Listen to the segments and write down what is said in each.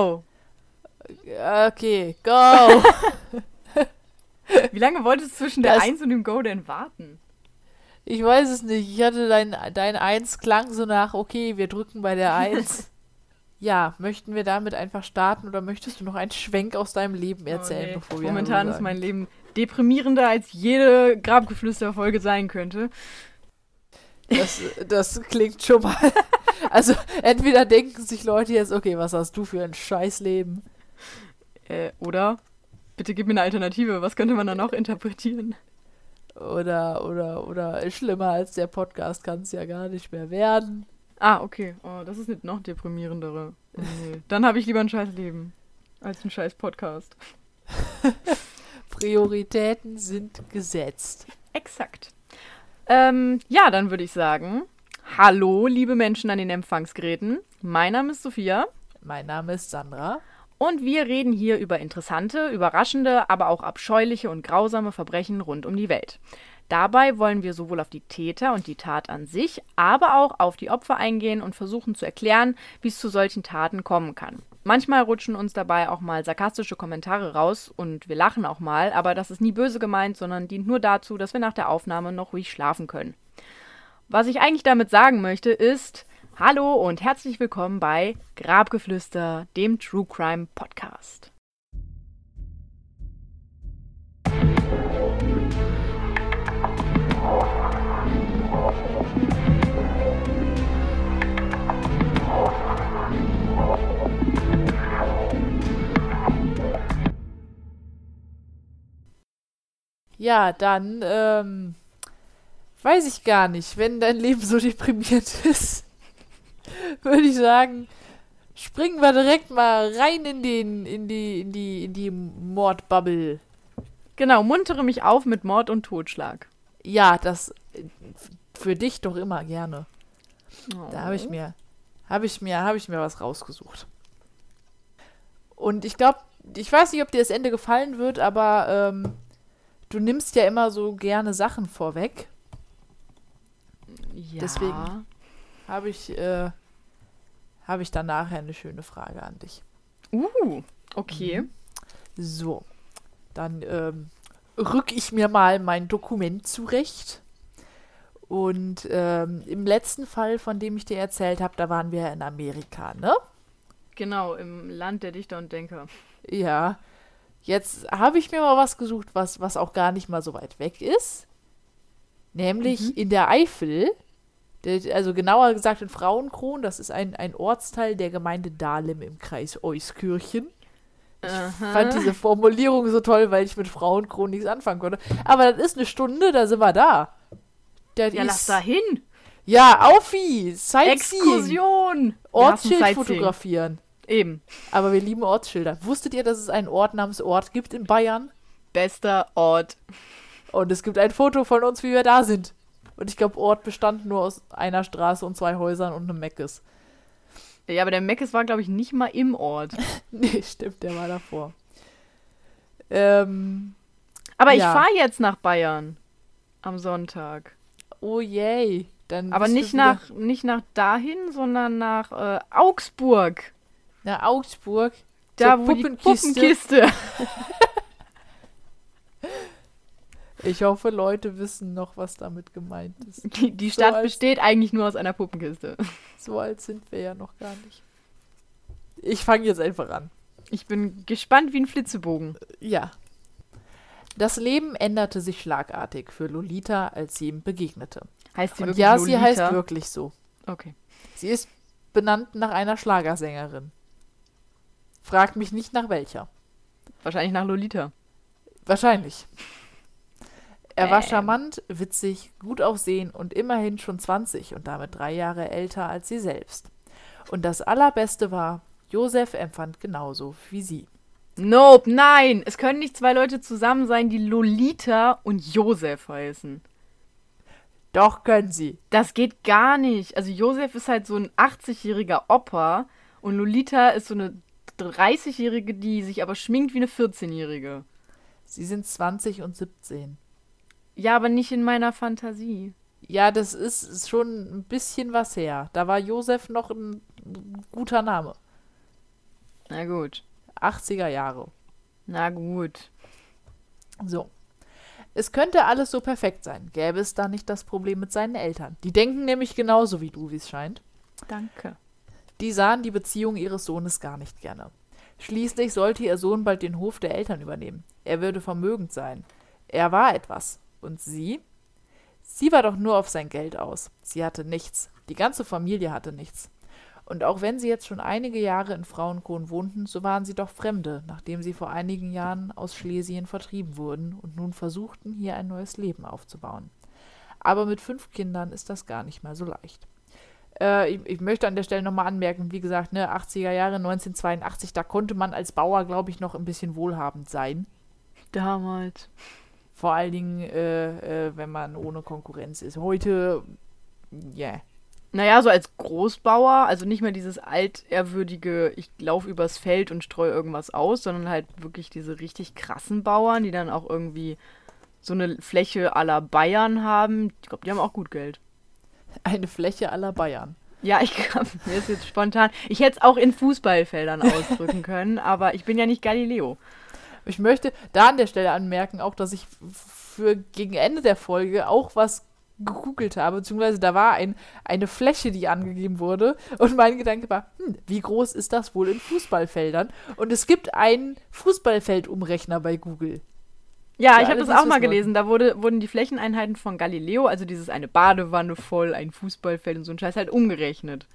Go! Okay, go! Wie lange wolltest du zwischen der 1 und dem Go denn warten? Ich weiß es nicht. Ich hatte dein, dein 1 klang so nach, okay, wir drücken bei der 1. ja, möchten wir damit einfach starten oder möchtest du noch einen Schwenk aus deinem Leben erzählen, oh, nee. bevor wir Momentan ist mein Leben deprimierender als jede Grabgeflüster-Folge sein könnte. Das, das klingt schon mal. Also, entweder denken sich Leute jetzt, okay, was hast du für ein Scheißleben? Äh, oder? Bitte gib mir eine Alternative. Was könnte man da noch interpretieren? Oder, oder, oder schlimmer als der Podcast kann es ja gar nicht mehr werden. Ah, okay. Oh, das ist nicht noch deprimierendere. Nee. Dann habe ich lieber ein scheiß Leben als ein scheiß Podcast. Prioritäten sind gesetzt. Exakt. Ähm, ja, dann würde ich sagen, hallo, liebe Menschen an den Empfangsgeräten. Mein Name ist Sophia. Mein Name ist Sandra. Und wir reden hier über interessante, überraschende, aber auch abscheuliche und grausame Verbrechen rund um die Welt. Dabei wollen wir sowohl auf die Täter und die Tat an sich, aber auch auf die Opfer eingehen und versuchen zu erklären, wie es zu solchen Taten kommen kann. Manchmal rutschen uns dabei auch mal sarkastische Kommentare raus und wir lachen auch mal, aber das ist nie böse gemeint, sondern dient nur dazu, dass wir nach der Aufnahme noch ruhig schlafen können. Was ich eigentlich damit sagen möchte, ist, Hallo und herzlich willkommen bei Grabgeflüster, dem True Crime Podcast. Ja, dann, ähm, weiß ich gar nicht, wenn dein Leben so deprimiert ist würde ich sagen, springen wir direkt mal rein in den, in die, in die, in die Mordbubble. Genau, muntere mich auf mit Mord und Totschlag. Ja, das für dich doch immer gerne. Oh. Da habe ich mir, habe ich mir, habe ich mir was rausgesucht. Und ich glaube, ich weiß nicht, ob dir das Ende gefallen wird, aber ähm, du nimmst ja immer so gerne Sachen vorweg. Ja. Deswegen habe ich äh, habe ich dann nachher eine schöne Frage an dich. Uh, okay. Mhm. So, dann ähm, rück ich mir mal mein Dokument zurecht. Und ähm, im letzten Fall, von dem ich dir erzählt habe, da waren wir in Amerika, ne? Genau, im Land der Dichter und Denker. Ja. Jetzt habe ich mir mal was gesucht, was, was auch gar nicht mal so weit weg ist. Nämlich mhm. in der Eifel also genauer gesagt in Frauenkron, das ist ein, ein Ortsteil der Gemeinde Dahlem im Kreis Euskirchen. Ich Aha. fand diese Formulierung so toll, weil ich mit Frauenkron nichts anfangen konnte. Aber das ist eine Stunde, da sind wir da. Das ja, ist, lass da hin. Ja, Aufi, Sightseeing. Exkursion. Ortsschild fotografieren. Eben. Aber wir lieben Ortsschilder. Wusstet ihr, dass es einen Ort namens Ort gibt in Bayern? Bester Ort. Und es gibt ein Foto von uns, wie wir da sind. Und ich glaube, Ort bestand nur aus einer Straße und zwei Häusern und einem Meckes. Ja, aber der Meckes war, glaube ich, nicht mal im Ort. nee, stimmt, der war davor. Ähm, aber ja. ich fahre jetzt nach Bayern am Sonntag. Oh yay. Dann aber nicht nach, nicht nach dahin, sondern nach äh, Augsburg. Nach Augsburg? Da, wo Puppenkiste. die Puppenkiste. Ich hoffe, Leute wissen noch, was damit gemeint ist. Die, die Stadt so besteht eigentlich nur aus einer Puppenkiste. So alt sind wir ja noch gar nicht. Ich fange jetzt einfach an. Ich bin gespannt wie ein Flitzebogen. Ja. Das Leben änderte sich schlagartig für Lolita, als sie ihm begegnete. Heißt sie Und wirklich ja, Lolita? sie heißt wirklich so. Okay. Sie ist benannt nach einer Schlagersängerin. Fragt mich nicht nach welcher. Wahrscheinlich nach Lolita. Wahrscheinlich. Er war charmant, witzig, gut aussehen und immerhin schon 20 und damit drei Jahre älter als sie selbst. Und das Allerbeste war, Josef empfand genauso wie sie. Nope, nein! Es können nicht zwei Leute zusammen sein, die Lolita und Josef heißen. Doch können sie. Das geht gar nicht. Also Josef ist halt so ein 80-jähriger Opa und Lolita ist so eine 30-jährige, die sich aber schminkt wie eine 14-jährige. Sie sind 20 und 17. Ja, aber nicht in meiner Fantasie. Ja, das ist, schon ein bisschen was her. Da war Josef noch ein guter Name. Na gut. 80er Jahre. Na gut. So. Es könnte alles so perfekt sein, gäbe es da nicht das Problem mit seinen Eltern. Die denken nämlich genauso wie du, wie es scheint. Danke. Die sahen die Beziehung ihres Sohnes gar nicht gerne. Schließlich sollte ihr Sohn bald den Hof der Eltern übernehmen. Er würde vermögend sein. Er war etwas. Und sie? Sie war doch nur auf sein Geld aus. Sie hatte nichts. Die ganze Familie hatte nichts. Und auch wenn sie jetzt schon einige Jahre in Frauenkron wohnten, so waren sie doch Fremde, nachdem sie vor einigen Jahren aus Schlesien vertrieben wurden und nun versuchten, hier ein neues Leben aufzubauen. Aber mit fünf Kindern ist das gar nicht mal so leicht. Äh, ich, ich, möchte an der Stelle nochmal anmerken, wie gesagt, ne, 80er Jahre, 1982, da konnte man als Bauer, glaube ich, noch ein bisschen wohlhabend sein. Damals. Vor allen Dingen, äh, äh, wenn man ohne Konkurrenz ist. Heute, ja. Yeah. Naja, so als Großbauer, also nicht mehr dieses altehrwürdige, ich laufe übers Feld und streue irgendwas aus, sondern halt wirklich diese richtig krassen Bauern, die dann auch irgendwie so eine Fläche aller Bayern haben. Ich glaube, die haben auch gut Geld. Eine Fläche aller Bayern. Ja, ich glaube, mir ist jetzt spontan. Ich hätte es auch in Fußballfeldern ausdrücken können, aber ich bin ja nicht Galileo. Ich möchte da an der Stelle anmerken, auch, dass ich für gegen Ende der Folge auch was gegoogelt habe, beziehungsweise da war ein, eine Fläche, die angegeben wurde. Und mein Gedanke war, hm, wie groß ist das wohl in Fußballfeldern? Und es gibt einen Fußballfeldumrechner bei Google. Ja, ich habe das auch mal gelesen. Da wurde, wurden die Flächeneinheiten von Galileo, also dieses eine Badewanne voll, ein Fußballfeld und so ein Scheiß, halt umgerechnet.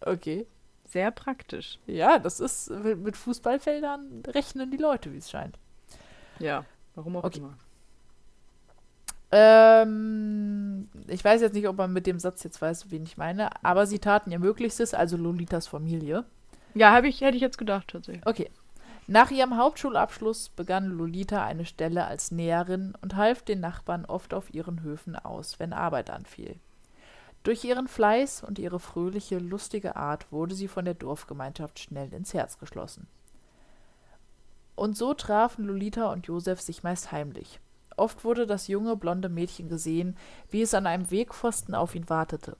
Okay. Sehr praktisch. Ja, das ist mit Fußballfeldern rechnen die Leute, wie es scheint. Ja, warum auch okay. immer. Ähm, ich weiß jetzt nicht, ob man mit dem Satz jetzt weiß, wen ich meine, aber sie taten ihr Möglichstes, also Lolitas Familie. Ja, ich, hätte ich jetzt gedacht tatsächlich. Okay. Nach ihrem Hauptschulabschluss begann Lolita eine Stelle als Näherin und half den Nachbarn oft auf ihren Höfen aus, wenn Arbeit anfiel. Durch ihren Fleiß und ihre fröhliche, lustige Art wurde sie von der Dorfgemeinschaft schnell ins Herz geschlossen. Und so trafen Lolita und Josef sich meist heimlich. Oft wurde das junge, blonde Mädchen gesehen, wie es an einem Wegpfosten auf ihn wartete.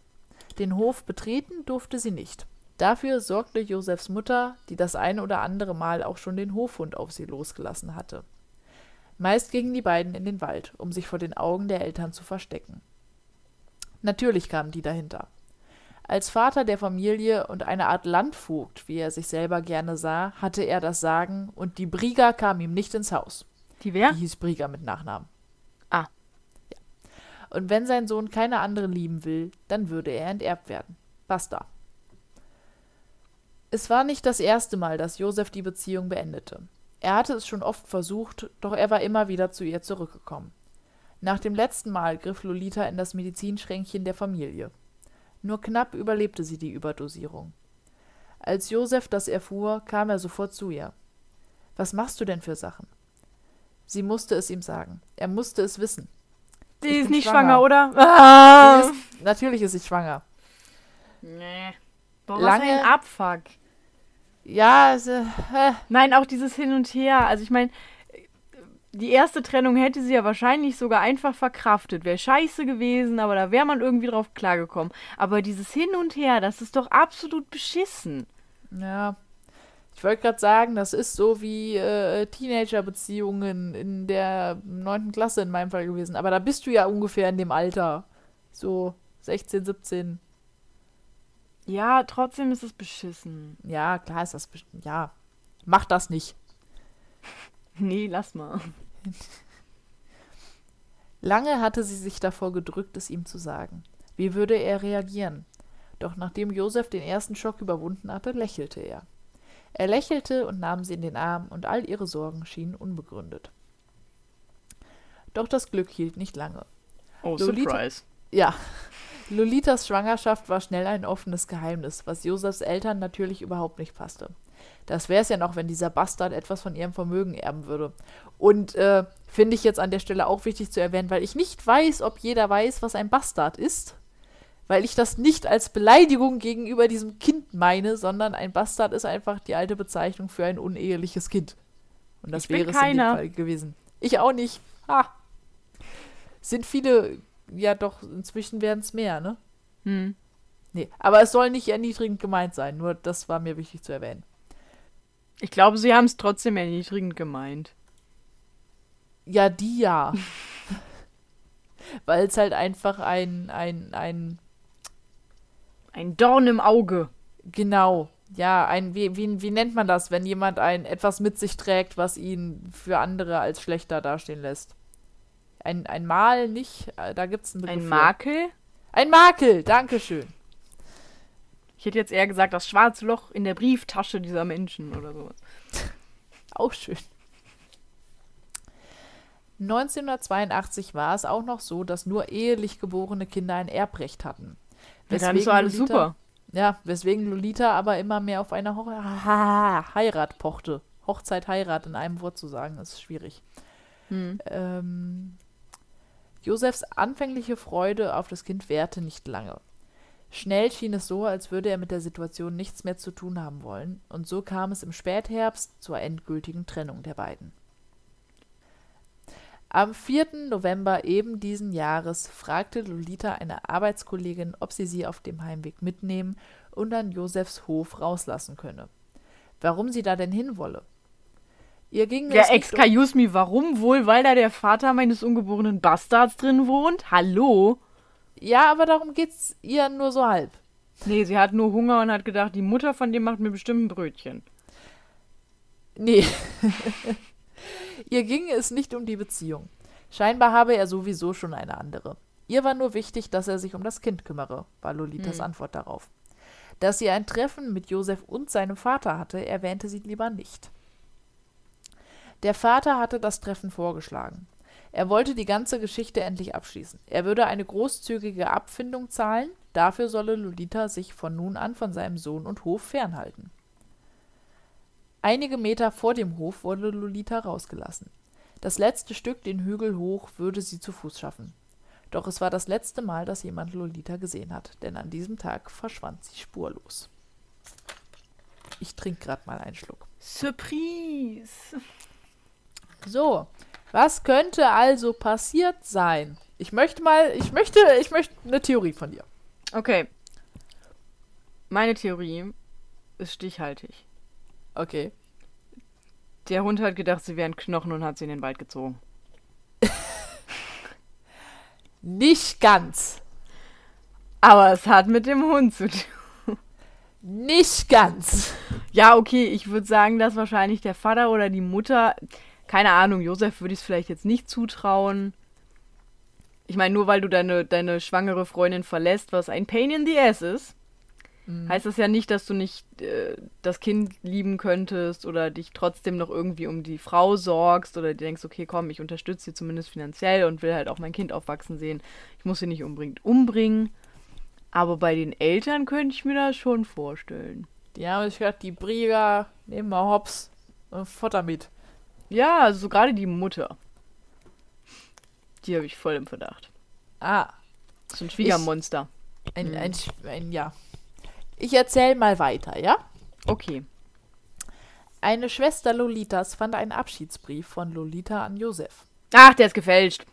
Den Hof betreten durfte sie nicht. Dafür sorgte Josefs Mutter, die das ein oder andere Mal auch schon den Hofhund auf sie losgelassen hatte. Meist gingen die beiden in den Wald, um sich vor den Augen der Eltern zu verstecken. Natürlich kamen die dahinter. Als Vater der Familie und eine Art Landvogt, wie er sich selber gerne sah, hatte er das Sagen, und die Brieger kam ihm nicht ins Haus. Die wer? Die hieß Brieger mit Nachnamen. Ah. Ja. Und wenn sein Sohn keine andere lieben will, dann würde er enterbt werden. Basta. Es war nicht das erste Mal, dass Josef die Beziehung beendete. Er hatte es schon oft versucht, doch er war immer wieder zu ihr zurückgekommen. Nach dem letzten Mal griff Lolita in das Medizinschränkchen der Familie. Nur knapp überlebte sie die Überdosierung. Als Josef das erfuhr, kam er sofort zu ihr. Was machst du denn für Sachen? Sie musste es ihm sagen. Er musste es wissen. Sie ist nicht schwanger, schwanger oder? Ah. Ist, natürlich ist sie schwanger. Nee. Boah, Lange, was ein Abfuck. Ja, also, äh. Nein, auch dieses Hin und Her. Also ich meine, die erste Trennung hätte sie ja wahrscheinlich sogar einfach verkraftet. Wäre scheiße gewesen, aber da wäre man irgendwie drauf klargekommen. Aber dieses Hin und Her, das ist doch absolut beschissen. Ja. Ich wollte gerade sagen, das ist so wie äh, Teenager-Beziehungen in der neunten Klasse in meinem Fall gewesen. Aber da bist du ja ungefähr in dem Alter. So 16, 17. Ja, trotzdem ist es beschissen. Ja, klar ist das beschissen. Ja, mach das nicht. nee, lass mal. Lange hatte sie sich davor gedrückt, es ihm zu sagen. Wie würde er reagieren? Doch nachdem Josef den ersten Schock überwunden hatte, lächelte er. Er lächelte und nahm sie in den Arm, und all ihre Sorgen schienen unbegründet. Doch das Glück hielt nicht lange. Oh, Lolita Surprise. Ja. Lolitas Schwangerschaft war schnell ein offenes Geheimnis, was Josefs Eltern natürlich überhaupt nicht passte. Das wäre es ja noch, wenn dieser Bastard etwas von ihrem Vermögen erben würde. Und äh, finde ich jetzt an der Stelle auch wichtig zu erwähnen, weil ich nicht weiß, ob jeder weiß, was ein Bastard ist weil ich das nicht als Beleidigung gegenüber diesem Kind meine, sondern ein Bastard ist einfach die alte Bezeichnung für ein uneheliches Kind. Und das wäre es in dem Fall gewesen. Ich auch nicht. Ha. Sind viele, ja doch, inzwischen werden es mehr, ne? Hm. Nee, aber es soll nicht erniedrigend gemeint sein, nur das war mir wichtig zu erwähnen. Ich glaube, sie haben es trotzdem erniedrigend gemeint. Ja, die ja. Weil es halt einfach ein, ein, ein. Ein Dorn im Auge. Genau. Ja, ein, wie, wie, wie nennt man das, wenn jemand ein etwas mit sich trägt, was ihn für andere als schlechter dastehen lässt? Ein, ein Mal nicht, äh, da gibt es einen Begriff. Ein Makel? Ein Makel, Dankeschön. Ich hätte jetzt eher gesagt, das schwarze Loch in der Brieftasche dieser Menschen oder sowas. Auch schön. 1982 war es auch noch so, dass nur ehelich geborene Kinder ein Erbrecht hatten. Ja, dann ist so alles Lolita, super. Ja, weswegen Lolita aber immer mehr auf eine Ho ha Heirat pochte. Hochzeit, Heirat in einem Wort zu sagen, ist schwierig. Hm. Ähm, Josefs anfängliche Freude auf das Kind währte nicht lange. Schnell schien es so, als würde er mit der Situation nichts mehr zu tun haben wollen, und so kam es im Spätherbst zur endgültigen Trennung der beiden. Am 4. November eben diesen Jahres fragte Lolita eine Arbeitskollegin, ob sie sie auf dem Heimweg mitnehmen und an Josefs Hof rauslassen könne. Warum sie da denn hinwolle? Ihr ging ja, excuse me, warum wohl? Weil da der Vater meines ungeborenen Bastards drin wohnt? Hallo? Ja, aber darum geht's ihr nur so halb. Nee, sie hat nur Hunger und hat gedacht, die Mutter von dem macht mir bestimmt ein Brötchen. Nee. Ihr ging es nicht um die Beziehung. Scheinbar habe er sowieso schon eine andere. Ihr war nur wichtig, dass er sich um das Kind kümmere, war Lolitas hm. Antwort darauf. Dass sie ein Treffen mit Josef und seinem Vater hatte, erwähnte sie lieber nicht. Der Vater hatte das Treffen vorgeschlagen. Er wollte die ganze Geschichte endlich abschließen. Er würde eine großzügige Abfindung zahlen, dafür solle Lolita sich von nun an von seinem Sohn und Hof fernhalten. Einige Meter vor dem Hof wurde Lolita rausgelassen. Das letzte Stück den Hügel hoch würde sie zu Fuß schaffen. Doch es war das letzte Mal, dass jemand Lolita gesehen hat, denn an diesem Tag verschwand sie spurlos. Ich trinke gerade mal einen Schluck. Surprise! So, was könnte also passiert sein? Ich möchte mal, ich möchte, ich möchte eine Theorie von dir. Okay. Meine Theorie ist stichhaltig. Okay. Der Hund hat gedacht, sie wären Knochen und hat sie in den Wald gezogen. Nicht ganz. Aber es hat mit dem Hund zu tun. Nicht ganz. Ja, okay, ich würde sagen, dass wahrscheinlich der Vater oder die Mutter, keine Ahnung, Josef würde ich es vielleicht jetzt nicht zutrauen. Ich meine, nur weil du deine, deine schwangere Freundin verlässt, was ein Pain in the Ass ist, Mhm. Heißt das ja nicht, dass du nicht äh, das Kind lieben könntest oder dich trotzdem noch irgendwie um die Frau sorgst oder dir denkst, okay, komm, ich unterstütze sie zumindest finanziell und will halt auch mein Kind aufwachsen sehen. Ich muss sie nicht unbedingt umbringen. Aber bei den Eltern könnte ich mir das schon vorstellen. Die haben sich gedacht, die Brieger nehmen mal Hops und Futter mit. Ja, also so gerade die Mutter. Die habe ich voll im Verdacht. Ah. So ein Schwiegermonster. Ich, ein, mhm. ein, ein, ja, ich erzähle mal weiter, ja? Okay. Eine Schwester Lolitas fand einen Abschiedsbrief von Lolita an Josef. Ach, der ist gefälscht.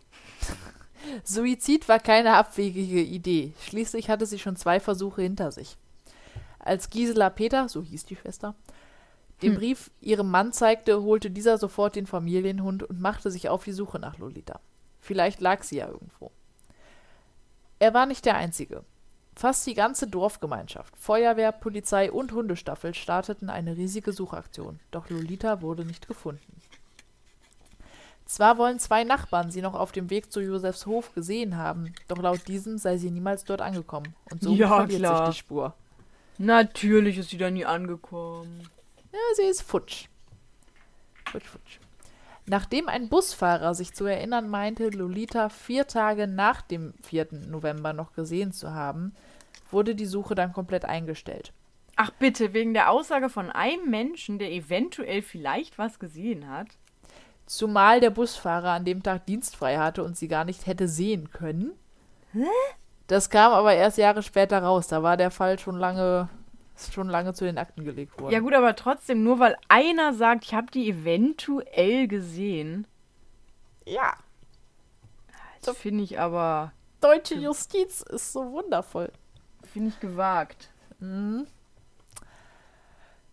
Suizid war keine abwegige Idee. Schließlich hatte sie schon zwei Versuche hinter sich. Als Gisela Peter, so hieß die Schwester, den hm. Brief ihrem Mann zeigte, holte dieser sofort den Familienhund und machte sich auf die Suche nach Lolita. Vielleicht lag sie ja irgendwo. Er war nicht der Einzige. Fast die ganze Dorfgemeinschaft, Feuerwehr, Polizei und Hundestaffel starteten eine riesige Suchaktion, doch Lolita wurde nicht gefunden. Zwar wollen zwei Nachbarn sie noch auf dem Weg zu Josefs Hof gesehen haben, doch laut diesem sei sie niemals dort angekommen und so ja, verliert klar. sich die Spur. Natürlich ist sie da nie angekommen. Ja, sie ist futsch. Futsch, futsch. Nachdem ein Busfahrer sich zu erinnern meinte, Lolita vier Tage nach dem 4. November noch gesehen zu haben, wurde die Suche dann komplett eingestellt. Ach bitte, wegen der Aussage von einem Menschen, der eventuell vielleicht was gesehen hat? Zumal der Busfahrer an dem Tag dienstfrei hatte und sie gar nicht hätte sehen können. Hä? Das kam aber erst Jahre später raus. Da war der Fall schon lange, schon lange zu den Akten gelegt worden. Ja gut, aber trotzdem, nur weil einer sagt, ich habe die eventuell gesehen. Ja. Das finde ich aber. Deutsche Justiz ist so wundervoll. Finde ich gewagt. Mhm.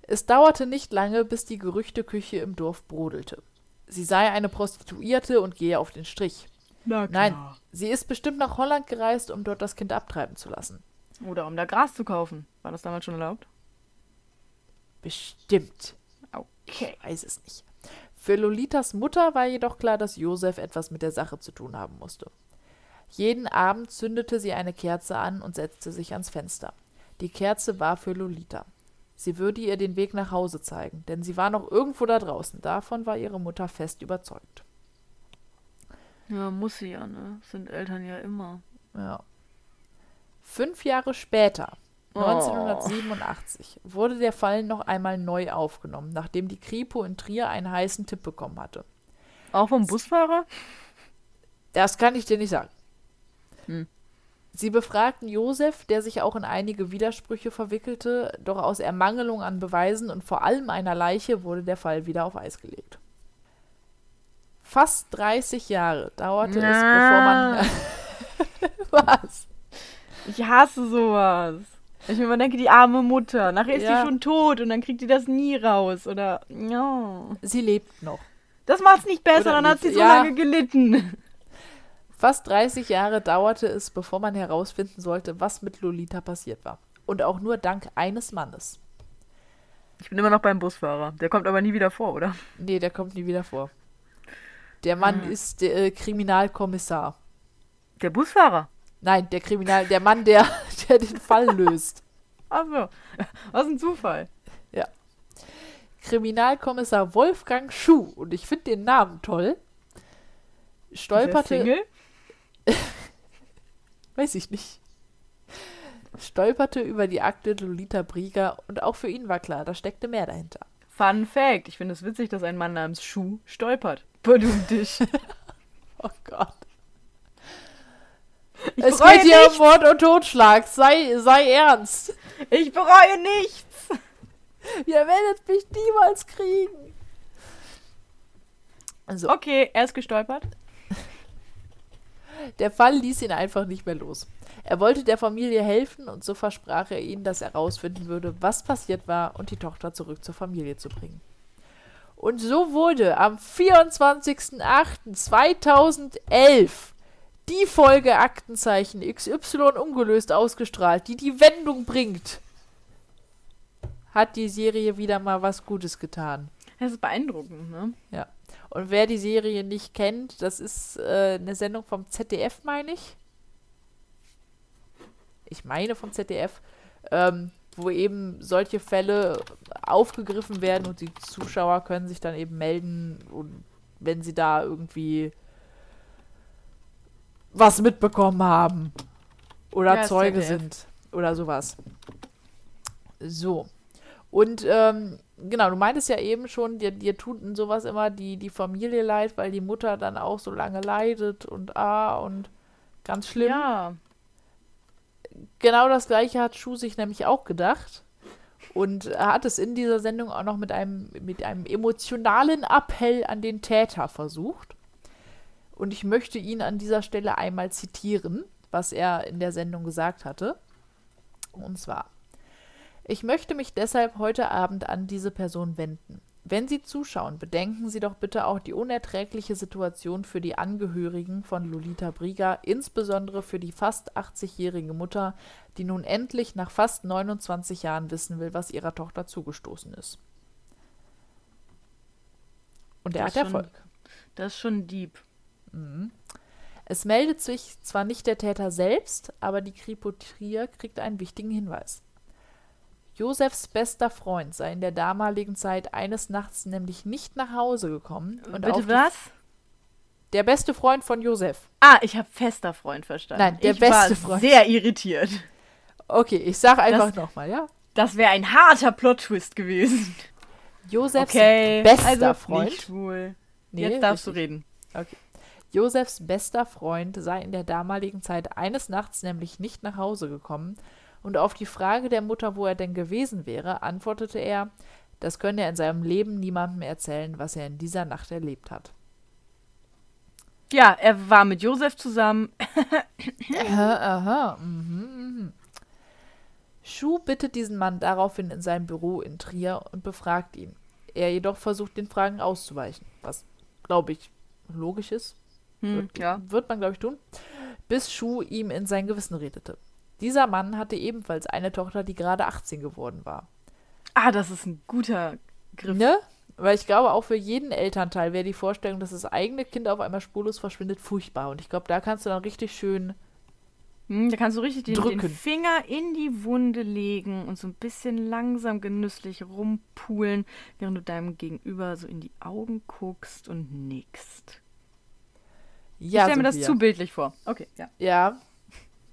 Es dauerte nicht lange, bis die Gerüchteküche im Dorf brodelte. Sie sei eine Prostituierte und gehe auf den Strich. Na Nein, sie ist bestimmt nach Holland gereist, um dort das Kind abtreiben zu lassen. Oder um da Gras zu kaufen. War das damals schon erlaubt? Bestimmt. Okay. Ich weiß es nicht. Für Lolitas Mutter war jedoch klar, dass Josef etwas mit der Sache zu tun haben musste. Jeden Abend zündete sie eine Kerze an und setzte sich ans Fenster. Die Kerze war für Lolita. Sie würde ihr den Weg nach Hause zeigen, denn sie war noch irgendwo da draußen. Davon war ihre Mutter fest überzeugt. Ja, muss sie ja, ne? Sind Eltern ja immer. Ja. Fünf Jahre später, Oh. 1987, wurde der Fall noch einmal neu aufgenommen, nachdem die Kripo in Trier einen heißen Tipp bekommen hatte. Auch vom Busfahrer? Das kann ich dir nicht sagen. Hm. Sie befragten Josef, der sich auch in einige Widersprüche verwickelte, doch aus Ermangelung an Beweisen und vor allem einer Leiche wurde der Fall wieder auf Eis gelegt. Fast 30 Jahre dauerte es, bevor man. Was? Ich hasse sowas. Ich mir immer denke, die arme Mutter. Nachher ist Ja. die schon tot und dann kriegt die das nie raus. Oder. Ja. Sie lebt noch. Das macht's nicht besser, Oder dann hat sie so Ja. lange gelitten. Fast 30 Jahre dauerte es, bevor man herausfinden sollte, was mit Lolita passiert war. Und auch nur dank eines Mannes. Ich bin immer noch beim Busfahrer. Der kommt aber nie wieder vor, oder? Nee, der kommt nie wieder vor. Der Mann Hm. ist der äh, Kriminalkommissar. Der Busfahrer. Nein, der Kriminal, der Mann, der, der den Fall löst. Achso. Was ein Zufall. Kriminalkommissar Wolfgang Schuh, und ich finde den Namen toll, Ist er stolperte, Single? weiß ich nicht, stolperte über die Akte Lolita Brieger und auch für ihn war klar, da steckte mehr dahinter. Fun Fact. Ich finde es witzig, dass ein Mann namens Schuh stolpert. Badum dich. Oh Gott. Ich es geht hier um. Mord und Totschlag. Sei, sei ernst. Ich bereue nichts. Ihr werdet mich niemals kriegen. So, Okay, er ist gestolpert. der Fall ließ ihn einfach nicht mehr los. Er wollte der Familie helfen und so versprach er ihnen, dass er herausfinden würde, was passiert war und die Tochter zurück zur Familie zu bringen. Und so wurde am 24.08.2011 die Folge Aktenzeichen XY ungelöst ausgestrahlt, die die Wendung bringt. Hat die Serie wieder mal was Gutes getan. Das ist beeindruckend, ne? Ja. Und wer die Serie nicht kennt, das ist äh, eine Sendung vom ZDF, meine ich. Ich meine vom ZDF, ähm, wo eben solche Fälle aufgegriffen werden und die Zuschauer können sich dann eben melden, und wenn sie da irgendwie was mitbekommen haben oder Ja, Zeuge sind oder sowas. So. Und ähm, genau, du meintest ja eben schon, dir, dir tut in sowas immer die, die Familie leid, weil die Mutter dann auch so lange leidet und ah und ganz schlimm. Ja. Genau das gleiche hat Schuh sich nämlich auch gedacht. Und er hat es in dieser Sendung auch noch mit einem, mit einem emotionalen Appell an den Täter versucht. Und ich möchte ihn an dieser Stelle einmal zitieren, was er in der Sendung gesagt hatte. Und zwar, ich möchte mich deshalb heute Abend an diese Person wenden. Wenn Sie zuschauen, bedenken Sie doch bitte auch die unerträgliche Situation für die Angehörigen von Lolita Brieger, insbesondere für die fast 80-jährige Mutter, die nun endlich nach fast 29 Jahren wissen will, was ihrer Tochter zugestoßen ist. Und er Das hat ist schon- Erfolg. Das ist schon deep. Es meldet sich zwar nicht der Täter selbst, aber die Kripo Trier kriegt einen wichtigen Hinweis. Josefs bester Freund sei in der damaligen Zeit eines Nachts nämlich nicht nach Hause gekommen. Und Bitte was? Der beste Freund von Josef. Ah, ich habe fester Freund verstanden. Nein, der ich beste war Freund. sehr irritiert. Okay, ich sag einfach nochmal, ja? Das wäre ein harter Plot-Twist gewesen. Josefs Okay, bester also Freund. nicht schwul. Nee, Jetzt darfst richtig. du reden. Josefs bester Freund sei in der damaligen Zeit eines Nachts nämlich nicht nach Hause gekommen und auf die Frage der Mutter, wo er denn gewesen wäre, antwortete er, das könne er in seinem Leben niemandem erzählen, was er in dieser Nacht erlebt hat. Ja, er war mit Josef zusammen. Aha, aha. Mhm, mhm. Schuh bittet diesen Mann daraufhin in sein Büro in Trier und befragt ihn. Er jedoch versucht, den Fragen auszuweichen, was, glaube ich, logisch ist. Hm, Wird, ja. wird man, glaube ich, tun. Bis Schuh ihm in sein Gewissen redete. Dieser Mann hatte ebenfalls eine Tochter, die gerade 18 geworden war. Ah, das ist ein guter Griff. Ne? Weil ich glaube, auch für jeden Elternteil wäre die Vorstellung, dass das eigene Kind auf einmal spurlos verschwindet, furchtbar. Und ich glaube, da kannst du dann richtig schön. Hm, da kannst du richtig den, den. Finger in die Wunde legen und so ein bisschen langsam genüsslich rumpulen, während du deinem Gegenüber so in die Augen guckst und nickst. Ja, ich stelle mir das zu bildlich vor. Okay, ja. Ja.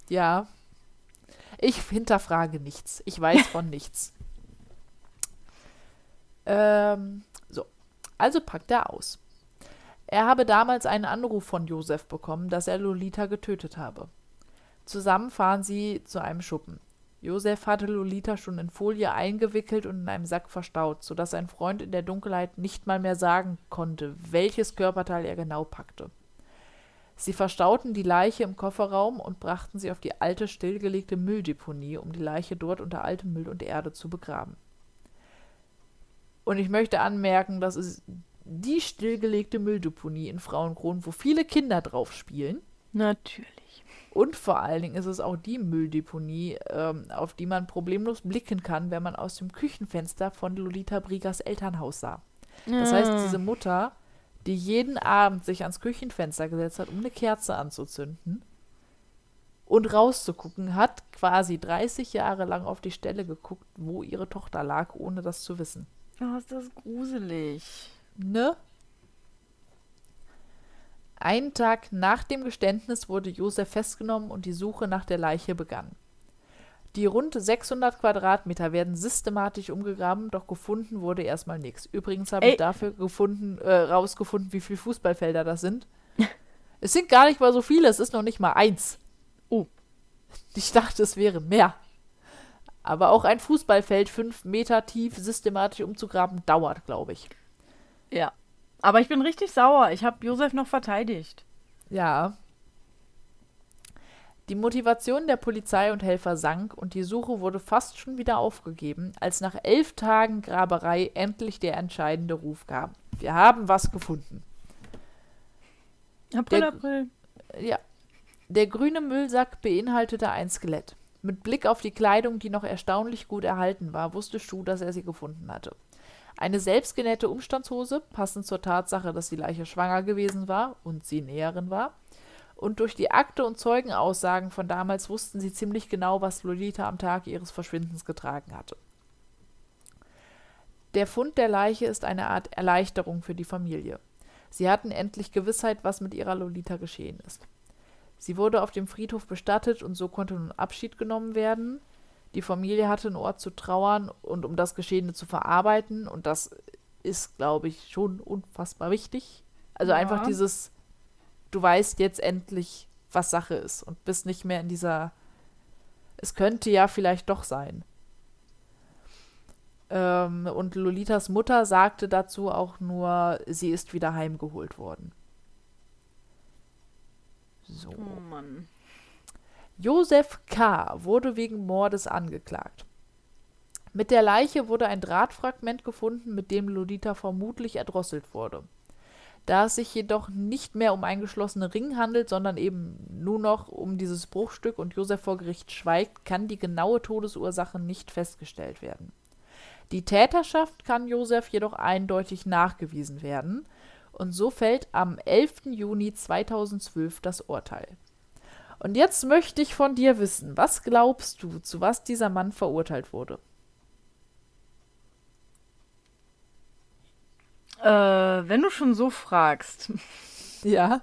Ja. Ich hinterfrage nichts. Ich weiß von nichts. Ähm, so. Also packt er aus. Er habe damals einen Anruf von Josef bekommen, dass er Lolita getötet habe. Zusammen fahren sie zu einem Schuppen. Josef hatte Lolita schon in Folie eingewickelt und in einem Sack verstaut, sodass sein Freund in der Dunkelheit nicht mal mehr sagen konnte, welches Körperteil er genau packte. Sie verstauten die Leiche im Kofferraum und brachten sie auf die alte, stillgelegte Mülldeponie, um die Leiche dort unter altem Müll und Erde zu begraben. Und ich möchte anmerken, das ist die stillgelegte Mülldeponie in Frauenkron, wo viele Kinder drauf spielen. Natürlich. Und vor allen Dingen ist es auch die Mülldeponie, ähm, auf die man problemlos blicken kann, wenn man aus dem Küchenfenster von Lolita Brigas Elternhaus sah. Das heißt, Ah. diese Mutter, die jeden Abend sich ans Küchenfenster gesetzt hat, um eine Kerze anzuzünden und rauszugucken, hat quasi 30 Jahre lang auf die Stelle geguckt, wo ihre Tochter lag, ohne das zu wissen. Oh, ist das gruselig. Ne? Einen Tag nach dem Geständnis wurde Josef festgenommen und die Suche nach der Leiche begann. Die rund 600 Quadratmeter werden systematisch umgegraben, doch gefunden wurde erstmal nichts. Übrigens habe Ey. ich dafür gefunden, äh, rausgefunden, wie viele Fußballfelder das sind. es sind gar nicht mal so viele, es ist noch nicht mal eins. Oh. Ich dachte, es wären mehr. Aber auch ein Fußballfeld fünf Meter tief systematisch umzugraben, dauert, glaube ich. Ja. Aber ich bin richtig sauer. Ich habe Josef noch verteidigt. Ja. Die Motivation der Polizei und Helfer sank und die Suche wurde fast schon wieder aufgegeben, als nach elf Tagen Graberei endlich der entscheidende Ruf kam. Wir haben was gefunden. April, Der- April. Ja. Der grüne Müllsack beinhaltete ein Skelett. Mit Blick auf die Kleidung, die noch erstaunlich gut erhalten war, wusste Schuh, dass er sie gefunden hatte. Eine selbstgenähte Umstandshose, passend zur Tatsache, dass die Leiche schwanger gewesen war und sie Näherin war. Und durch die Akte und Zeugenaussagen von damals wussten sie ziemlich genau, was Lolita am Tag ihres Verschwindens getragen hatte. Der Fund der Leiche ist eine Art Erleichterung für die Familie. Sie hatten endlich Gewissheit, was mit ihrer Lolita geschehen ist. Sie wurde auf dem Friedhof bestattet und so konnte nun Abschied genommen werden. Die Familie hatte einen Ort zu trauern und um das Geschehene zu verarbeiten. Und das ist, glaube ich, schon unfassbar wichtig. Also Ja. einfach dieses, du weißt jetzt endlich, was Sache ist und bist nicht mehr in dieser, es könnte ja vielleicht doch sein. Ähm, und Lolitas Mutter sagte dazu auch nur, sie ist wieder heimgeholt worden. So. Oh Mann. Josef K. wurde wegen Mordes angeklagt. Mit der Leiche wurde ein Drahtfragment gefunden, mit dem Lolita vermutlich erdrosselt wurde. Da es sich jedoch nicht mehr um einen geschlossenen Ring handelt, sondern eben nur noch um dieses Bruchstück und Josef vor Gericht schweigt, kann die genaue Todesursache nicht festgestellt werden. Die Täterschaft kann Josef jedoch eindeutig nachgewiesen werden und so fällt am 11. Juni 2012 das Urteil. Und jetzt möchte ich von dir wissen, was glaubst du, zu was dieser Mann verurteilt wurde? Äh, wenn du schon so fragst, Ja.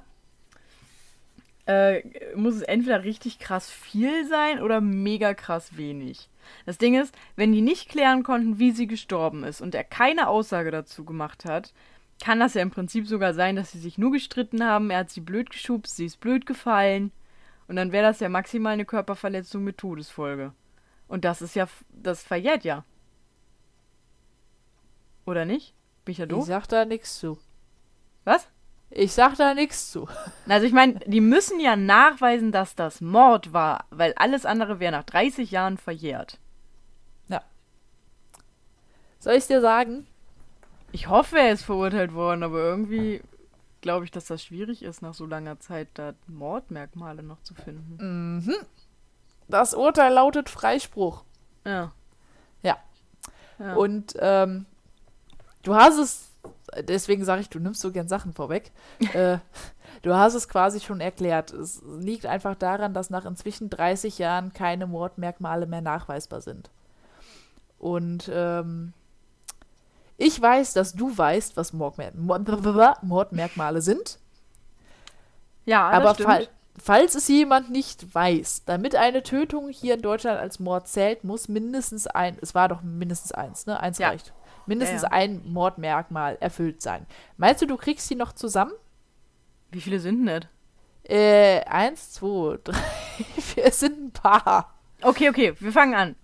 äh, muss es entweder richtig krass viel sein oder mega krass wenig. Das Ding ist, wenn die nicht klären konnten, wie sie gestorben ist und er keine Aussage dazu gemacht hat, kann das ja im Prinzip sogar sein, dass sie sich nur gestritten haben, er hat sie blöd geschubst, sie ist blöd gefallen und dann wäre das ja maximal eine Körperverletzung mit Todesfolge. Und das ist ja, das verjährt ja. Oder nicht? Bin ich ja Ich doof? sag da nichts zu. Was? Ich sag da nichts zu. Also ich meine, die müssen ja nachweisen, dass das Mord war, weil alles andere wäre nach 30 Jahren verjährt. Soll ich dir sagen? Ich hoffe, er ist verurteilt worden, aber irgendwie glaube ich, dass das schwierig ist, nach so langer Zeit da Mordmerkmale noch zu finden. Mhm. Das Urteil lautet Freispruch. Ja. Ja. ja. Und ähm, du hast es, deswegen sage ich, du nimmst so gern Sachen vorweg. äh, du hast es quasi schon erklärt. Es liegt einfach daran, dass nach inzwischen 30 Jahren keine Mordmerkmale mehr nachweisbar sind. Und ähm, ich weiß, dass du weißt, was Mordmer Mordmerkmale sind. ja, Aber fall, falls es jemand nicht weiß, damit eine Tötung hier in Deutschland als Mord zählt, muss mindestens ein, es war doch mindestens eins, ne? Eins Ja. reicht. Mindestens Ja, ja. ein Mordmerkmal erfüllt sein. Meinst du, du kriegst die noch zusammen? Wie viele sind denn das? Äh, eins, zwei, drei, vier, es sind ein paar. Okay, okay, wir fangen an.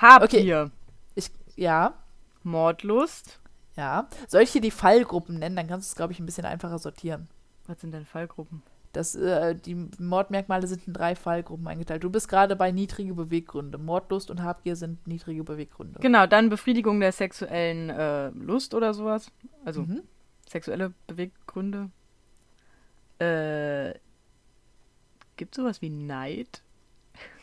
Habgier, Okay. Ich, ja, Mordlust. ja. Soll ich dir die Fallgruppen nennen? Dann kannst du es, glaube ich, ein bisschen einfacher sortieren. Was sind denn Fallgruppen? Das, äh, die Mordmerkmale sind in drei Fallgruppen eingeteilt. Du bist gerade bei niedrige Beweggründe. Mordlust und Habgier sind niedrige Beweggründe. Genau, dann Befriedigung der sexuellen äh, Lust oder sowas. Also Mhm. sexuelle Beweggründe. Äh, gibt sowas wie Neid?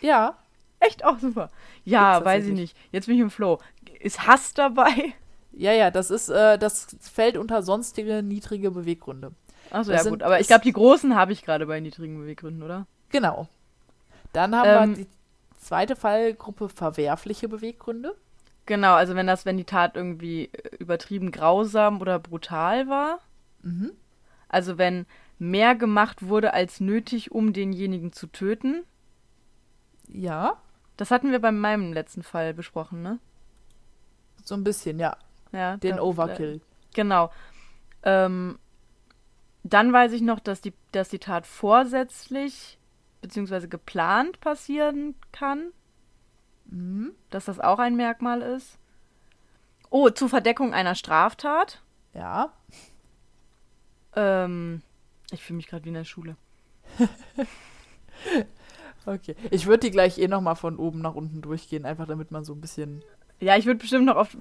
Ja, Echt auch super. Ja, weiß ich nicht. Jetzt bin ich im Flow. Ist Hass dabei? ja, ja, das ist, äh, das fällt unter sonstige niedrige Beweggründe. Achso, ja gut. Aber ich glaube, die großen habe ich gerade bei niedrigen Beweggründen, oder? Genau. Dann haben Ähm, wir die zweite Fallgruppe verwerfliche Beweggründe. Genau, also wenn das, wenn die Tat irgendwie äh, übertrieben grausam oder brutal war. Mhm. Also wenn mehr gemacht wurde als nötig, um denjenigen zu töten. Ja, Das hatten wir bei meinem letzten Fall besprochen, ne? so ein bisschen, ja. Ja. Den da- Overkill. Genau. Ähm, dann weiß ich noch, dass die, dass die Tat vorsätzlich bzw. geplant passieren kann. Mhm. Dass das auch ein Merkmal ist. Oh, zur Verdeckung einer Straftat. Ja. Ähm, ich fühle mich gerade wie in der Schule. Okay. Ich würde die gleich eh nochmal von oben nach unten durchgehen, einfach damit man so ein bisschen. Ja, ich würde bestimmt noch auf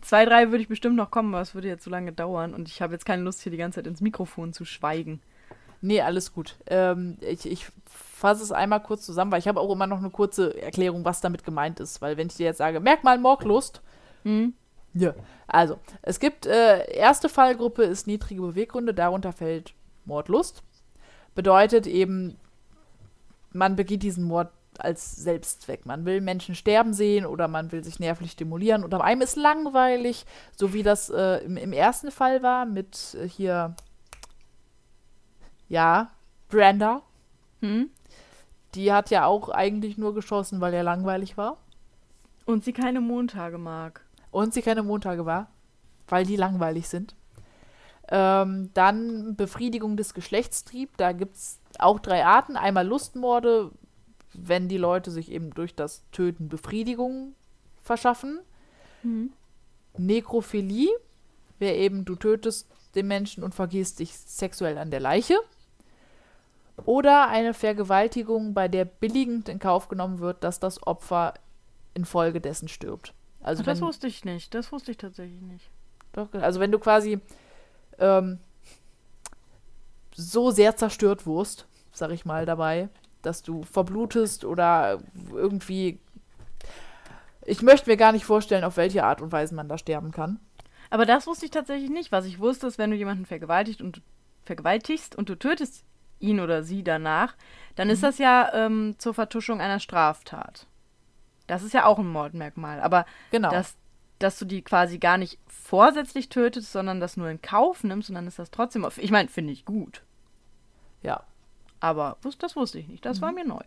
zwei, drei würde ich bestimmt noch kommen, aber es würde jetzt so lange dauern und ich habe jetzt keine Lust, hier die ganze Zeit ins Mikrofon zu schweigen. Nee, alles gut. Ähm, ich ich fasse es einmal kurz zusammen, weil ich habe auch immer noch eine kurze Erklärung, was damit gemeint ist. Weil wenn ich dir jetzt sage, Merkmal Mordlust, Hm? Ja, also es gibt, äh, erste Fallgruppe ist niedrige Beweggründe, darunter fällt Mordlust. Bedeutet eben, man begeht diesen Mord als Selbstzweck. Man will Menschen sterben sehen oder man will sich nervlich stimulieren oder einem ist langweilig, so wie das äh, im, im ersten Fall war mit äh, hier, ja, Brenda. Hm? Die hat ja auch eigentlich nur geschossen, weil er langweilig war. Und sie keine Montage mag. und sie keine Montage war, weil die langweilig sind. Ähm, dann Befriedigung des Geschlechtstriebs. Da gibt es auch drei Arten. Einmal Lustmorde, wenn die Leute sich eben durch das Töten Befriedigung verschaffen. Hm? Nekrophilie, wäre eben, du tötest den Menschen und vergehst dich sexuell an der Leiche. Oder eine Vergewaltigung, bei der billigend in Kauf genommen wird, dass das Opfer infolgedessen stirbt. Also Ach, das wenn- wusste ich nicht. Das wusste ich tatsächlich nicht. Doch, also wenn du quasi ähm, so sehr zerstört wurst, sag ich mal dabei, dass du verblutest oder irgendwie. Ich möchte mir gar nicht vorstellen, auf welche Art und Weise man da sterben kann. Aber das wusste ich tatsächlich nicht. Was ich wusste, ist, wenn du jemanden vergewaltigt und vergewaltigst und du tötest ihn oder sie danach, dann ist das ja ähm, zur Vertuschung einer Straftat. Das ist ja auch ein Mordmerkmal. Aber Genau. dass, dass du die quasi gar nicht vorsätzlich tötest, sondern das nur in Kauf nimmst und dann ist das trotzdem. Ich meine, finde ich gut. ja. Aber das wusste ich nicht. Das Mhm. war mir neu.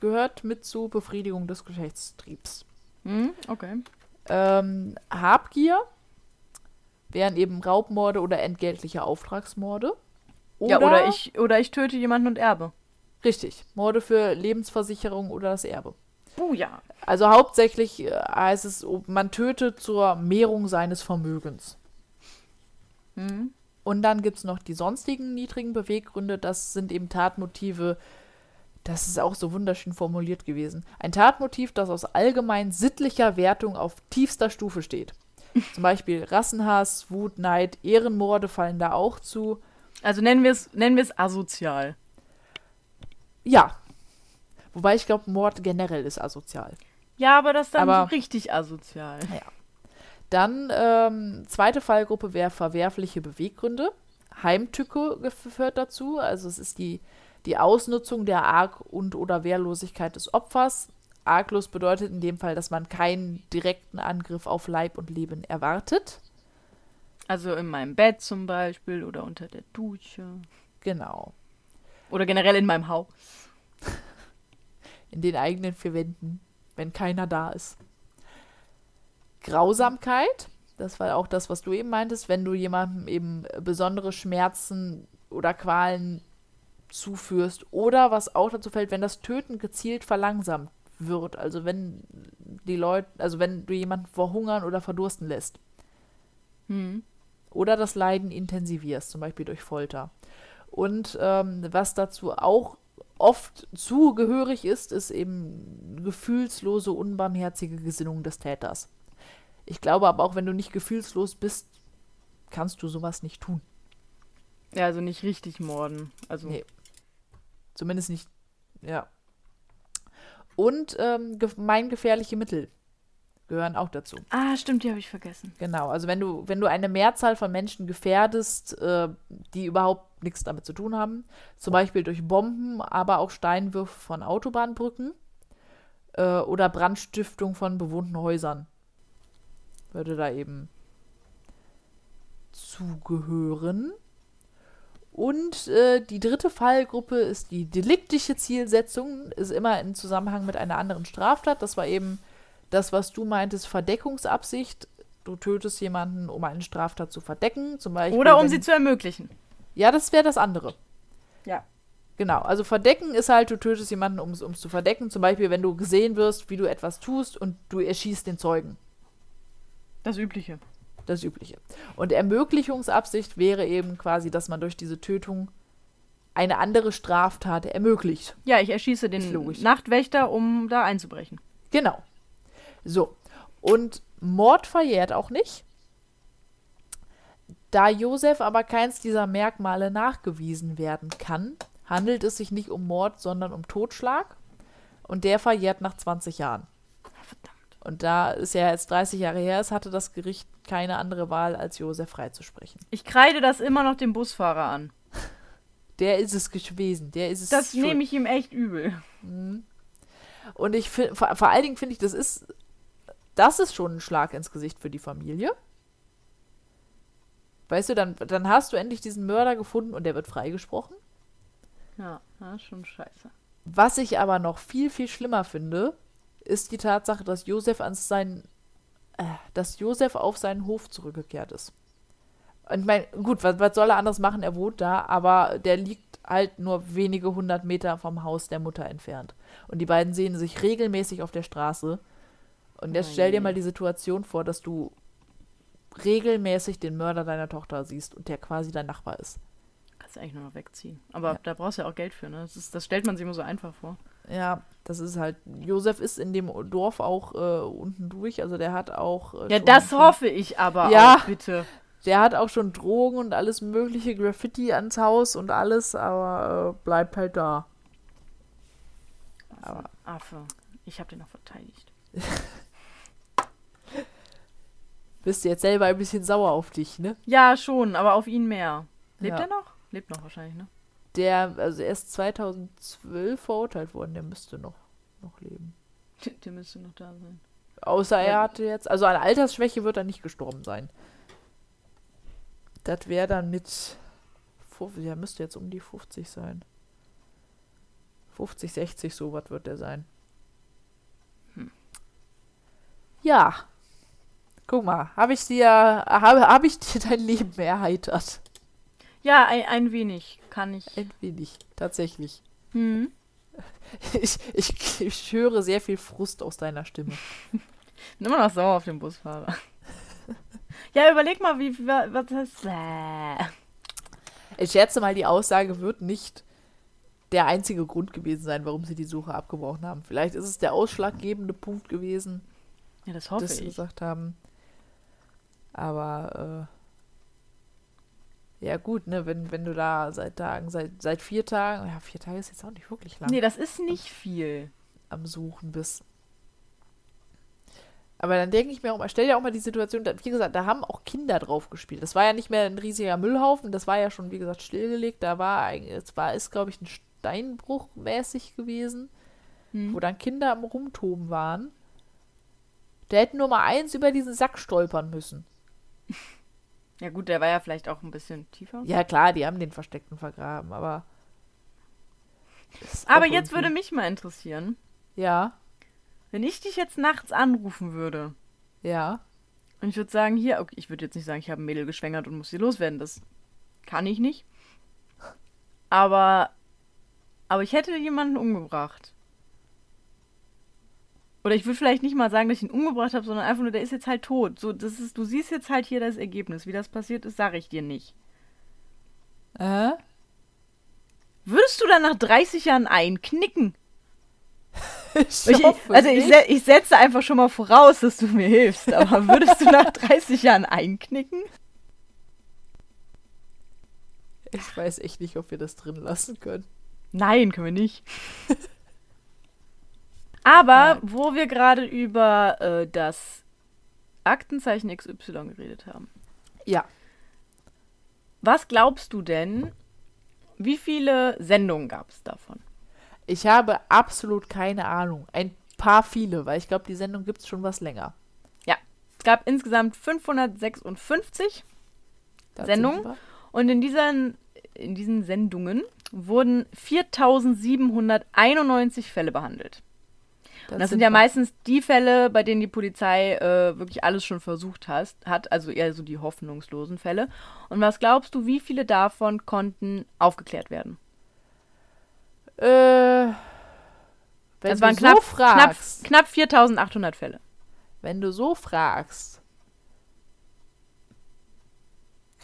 Gehört mit zu Befriedigung des Geschlechtstriebs. Hm? Okay. Ähm, Habgier wären eben Raubmorde oder entgeltliche Auftragsmorde. ja, oder ich, oder ich töte jemanden und erbe. Richtig. Morde für Lebensversicherung oder das Erbe. Oh ja. Also hauptsächlich äh, heißt es, man tötet zur Mehrung seines Vermögens. Hm? Und dann gibt es noch die sonstigen niedrigen Beweggründe. Das sind eben Tatmotive. Das ist auch so wunderschön formuliert gewesen. Ein Tatmotiv, das aus allgemein sittlicher Wertung auf tiefster Stufe steht. Zum Beispiel Rassenhass, Wut, Neid, Ehrenmorde fallen da auch zu. Also nennen wir es nennen wir es asozial. Ja. Wobei ich glaube, Mord generell ist asozial. Ja, aber das ist dann Aber- so richtig asozial. Dann ähm, zweite Fallgruppe wäre verwerfliche Beweggründe. Heimtücke gehört dazu. Also es ist die, die Ausnutzung der Arg- und oder Wehrlosigkeit des Opfers. Arglos bedeutet in dem Fall, dass man keinen direkten Angriff auf Leib und Leben erwartet. Also in meinem Bett zum Beispiel oder unter der Dusche. Genau. Oder generell in meinem Haus. In den eigenen vier Wänden, wenn keiner da ist. Grausamkeit, das war auch das, was du eben meintest, wenn du jemandem eben besondere Schmerzen oder Qualen zuführst. Oder was auch dazu fällt, wenn das Töten gezielt verlangsamt wird. Also wenn die Leute, also wenn du jemanden verhungern oder verdursten lässt. Hm. Oder das Leiden intensivierst, zum Beispiel durch Folter. Und ähm, was dazu auch oft zugehörig ist, ist eben gefühlslose, unbarmherzige Gesinnung des Täters. Ich glaube aber auch, wenn du nicht gefühlslos bist, kannst du sowas nicht tun. Ja, also nicht richtig morden. Also Nee. Zumindest nicht, ja. Und ähm, gemeingefährliche Mittel gehören auch dazu. Ah, stimmt, die habe ich vergessen. Genau, also wenn du, wenn du eine Mehrzahl von Menschen gefährdest, äh, die überhaupt nichts damit zu tun haben, zum Beispiel durch Bomben, aber auch Steinwürfe von Autobahnbrücken äh, oder Brandstiftung von bewohnten Häusern, würde da eben zugehören. Und äh, die dritte Fallgruppe ist die deliktische Zielsetzung, ist immer im Zusammenhang mit einer anderen Straftat. Das war eben das, was du meintest, Verdeckungsabsicht. Du tötest jemanden, um eine Straftat zu verdecken, zum Beispiel. Oder um wenn- sie zu ermöglichen. Ja, das wäre das andere. Ja. Genau, also verdecken ist halt, du tötest jemanden, um es zu verdecken. Zum Beispiel, wenn du gesehen wirst, wie du etwas tust und du erschießt den Zeugen. Das Übliche. Das Übliche. Und Ermöglichungsabsicht wäre eben quasi, dass man durch diese Tötung eine andere Straftat ermöglicht. Ja, ich erschieße den. Nachtwächter, um da einzubrechen. Genau. So. Und Mord verjährt auch nicht. Da Josef aber keins dieser Merkmale nachgewiesen werden kann, handelt es sich nicht um Mord, sondern um Totschlag. Und der verjährt nach 20 Jahren. Und da es ja jetzt 30 Jahre her ist, hatte das Gericht keine andere Wahl, als Josef freizusprechen. Ich kreide das immer noch dem Busfahrer an. Der ist es gewesen. Der ist es. Das schuld. nehme ich ihm echt übel. Und ich finde, vor, vor allen Dingen finde ich, das ist, das ist schon ein Schlag ins Gesicht für die Familie. Weißt du, dann, dann hast du endlich diesen Mörder gefunden und der wird freigesprochen. Ja, das ist schon scheiße. Was ich aber noch viel, viel schlimmer finde, ist die Tatsache, dass Josef an sein, äh, dass Josef auf seinen Hof zurückgekehrt ist. Und ich meine, gut, was, was soll er anderes machen? Er wohnt da, aber der liegt halt nur wenige hundert Meter vom Haus der Mutter entfernt. Und die beiden sehen sich regelmäßig auf der Straße. Und jetzt stell dir mal die Situation vor, dass du regelmäßig den Mörder deiner Tochter siehst und der quasi dein Nachbar ist. Kannst du eigentlich nur noch wegziehen. Aber Ja. da brauchst du ja auch Geld für, ne? Das, ist, das stellt man sich immer so einfach vor. Ja, das ist halt. Josef ist in dem Dorf auch äh, unten durch, also der hat auch. Äh, Ja, schon- das hoffe ich aber Ja. auch, bitte. Der hat auch schon Drogen und alles mögliche Graffiti ans Haus und alles, aber äh, bleibt halt da. Aber Affe. Ich habe den noch verteidigt. bist du jetzt selber ein bisschen sauer auf dich, ne? Ja, schon, aber auf ihn mehr. Lebt Ja. er noch? Lebt noch wahrscheinlich, ne? Der, also er ist 2012 verurteilt worden, der müsste noch, noch leben. Der, müsste noch da sein. Außer er hatte jetzt, also an Altersschwäche wird er nicht gestorben sein. Das wäre dann mit, 50, der müsste jetzt um die 50 sein. 50, 60, so was wird der sein. Ja. Guck mal, habe ich dir, habe, habe ich dir dein Leben erheitert? Ja, ein, ein wenig kann ich. Ein wenig, tatsächlich. Hm. Ich, ich, ich höre sehr viel Frust aus deiner Stimme. Bin Immer noch sauer auf den Busfahrer. ja, überleg mal, wie, wa- was heißt. Äh. Ich schätze mal, die Aussage wird nicht der einzige Grund gewesen sein, warum sie die Suche abgebrochen haben. Vielleicht ist es der ausschlaggebende Punkt gewesen, Ja, das hoffe dass sie ich. gesagt haben, Aber äh, ja gut, ne, wenn, wenn du da seit Tagen, seit, seit vier Tagen, ja, vier Tage ist jetzt auch nicht wirklich lang. Nee, das ist nicht viel. Am Suchen bist. Aber dann denke ich mir auch mal, stell dir auch mal die Situation, wie gesagt, da haben auch Kinder drauf gespielt. Das war ja nicht mehr ein riesiger Müllhaufen, das war ja schon, wie gesagt, stillgelegt. Da war eigentlich, es war, ist, glaube ich, ein Steinbruch mäßig gewesen, hm. wo dann Kinder am Rumtoben waren. Der hätte nur mal eins über diesen Sack stolpern müssen. Ja gut, der war ja vielleicht auch ein bisschen tiefer. Ja klar, die haben den versteckten vergraben, aber. Aber jetzt würde mich mal interessieren. Ja. Wenn ich dich jetzt nachts anrufen würde. Ja. Und ich würde sagen, hier, okay, ich würde jetzt nicht sagen, ich habe ein Mädel geschwängert und muss sie loswerden. Das kann ich nicht. Aber, aber ich hätte jemanden umgebracht. Oder ich würde vielleicht nicht mal sagen, dass ich ihn umgebracht habe, sondern einfach nur, der ist jetzt halt tot. So, das ist, du siehst jetzt halt hier das Ergebnis. Wie das passiert ist, sage ich dir nicht. Äh? Würdest du dann nach 30 Jahren einknicken? ich ich, also ich, ich setze einfach schon mal voraus, dass du mir hilfst, aber würdest du nach 30 Jahren einknicken? Ich weiß echt nicht, ob wir das drin lassen können. Nein, können wir nicht. aber wo wir gerade über äh, das Aktenzeichen XY geredet haben. Ja. Was glaubst du denn, wie viele Sendungen gab es davon? Ich habe absolut keine Ahnung. Ein paar viele, weil ich glaube, die Sendung gibt es schon was länger. Ja, es gab insgesamt 556 das Sendungen. Und in diesen, in diesen Sendungen wurden 4791 Fälle behandelt. Das, das sind, ja meistens die Fälle, bei denen die Polizei äh, wirklich alles schon versucht has, hat, also eher so die hoffnungslosen Fälle. Und was glaubst du, wie viele davon konnten aufgeklärt werden? Äh, wenn das waren knapp, so fragst, knapp, knapp 4800 Fälle. Wenn du so fragst,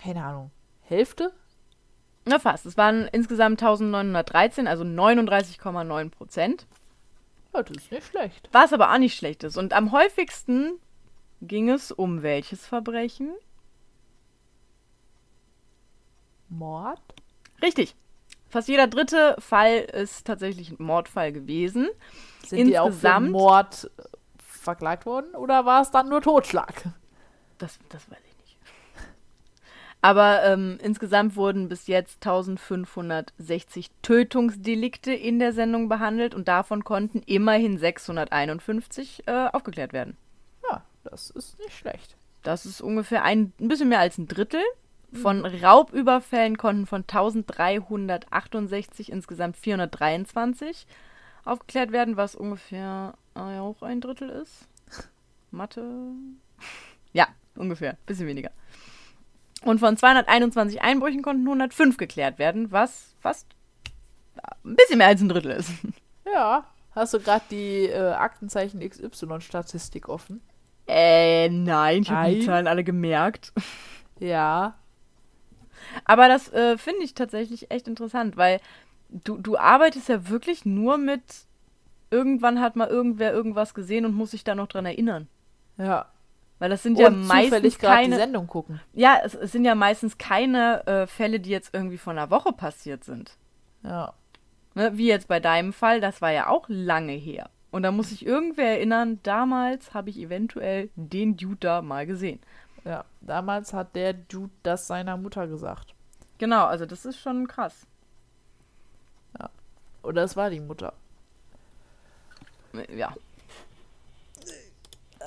keine Ahnung, Hälfte? Na fast. Es waren insgesamt 1913, also 39,9 Prozent. Ja, das ist nicht schlecht. Was aber auch nicht schlecht ist. Und am häufigsten ging es um welches Verbrechen? Mord? Richtig. Fast jeder dritte Fall ist tatsächlich ein Mordfall gewesen. Sind Insgesamt, die auch für Mord verklagt worden oder war es dann nur Totschlag? Das, das weiß ich. Aber ähm, insgesamt wurden bis jetzt 1560 Tötungsdelikte in der Sendung behandelt und davon konnten immerhin 651 äh, aufgeklärt werden. Ja, das ist nicht schlecht. Das ist ungefähr ein, ein bisschen mehr als ein Drittel. Von Raubüberfällen konnten von 1368 insgesamt 423 aufgeklärt werden, was ungefähr äh, auch ein Drittel ist. Mathe. Ja, ungefähr. Bisschen weniger. Und von 221 Einbrüchen konnten 105 geklärt werden, was fast ein bisschen mehr als ein Drittel ist. Ja. Hast du gerade die äh, Aktenzeichen XY-Statistik offen? Äh, nein, ich habe die Zahlen alle gemerkt. Ja. Aber das äh, finde ich tatsächlich echt interessant, weil du, du arbeitest ja wirklich nur mit, irgendwann hat mal irgendwer irgendwas gesehen und muss sich da noch dran erinnern. Ja. Weil das sind und ja meistens keine die Sendung gucken. Ja, es, es sind ja meistens keine äh, Fälle, die jetzt irgendwie vor einer Woche passiert sind. Ja. Ne, wie jetzt bei deinem Fall, das war ja auch lange her. Und da muss sich irgendwer erinnern, damals habe ich eventuell den Dude da mal gesehen. Ja, damals hat der Dude das seiner Mutter gesagt. Genau, also das ist schon krass. Ja. Oder es war die Mutter. Ja.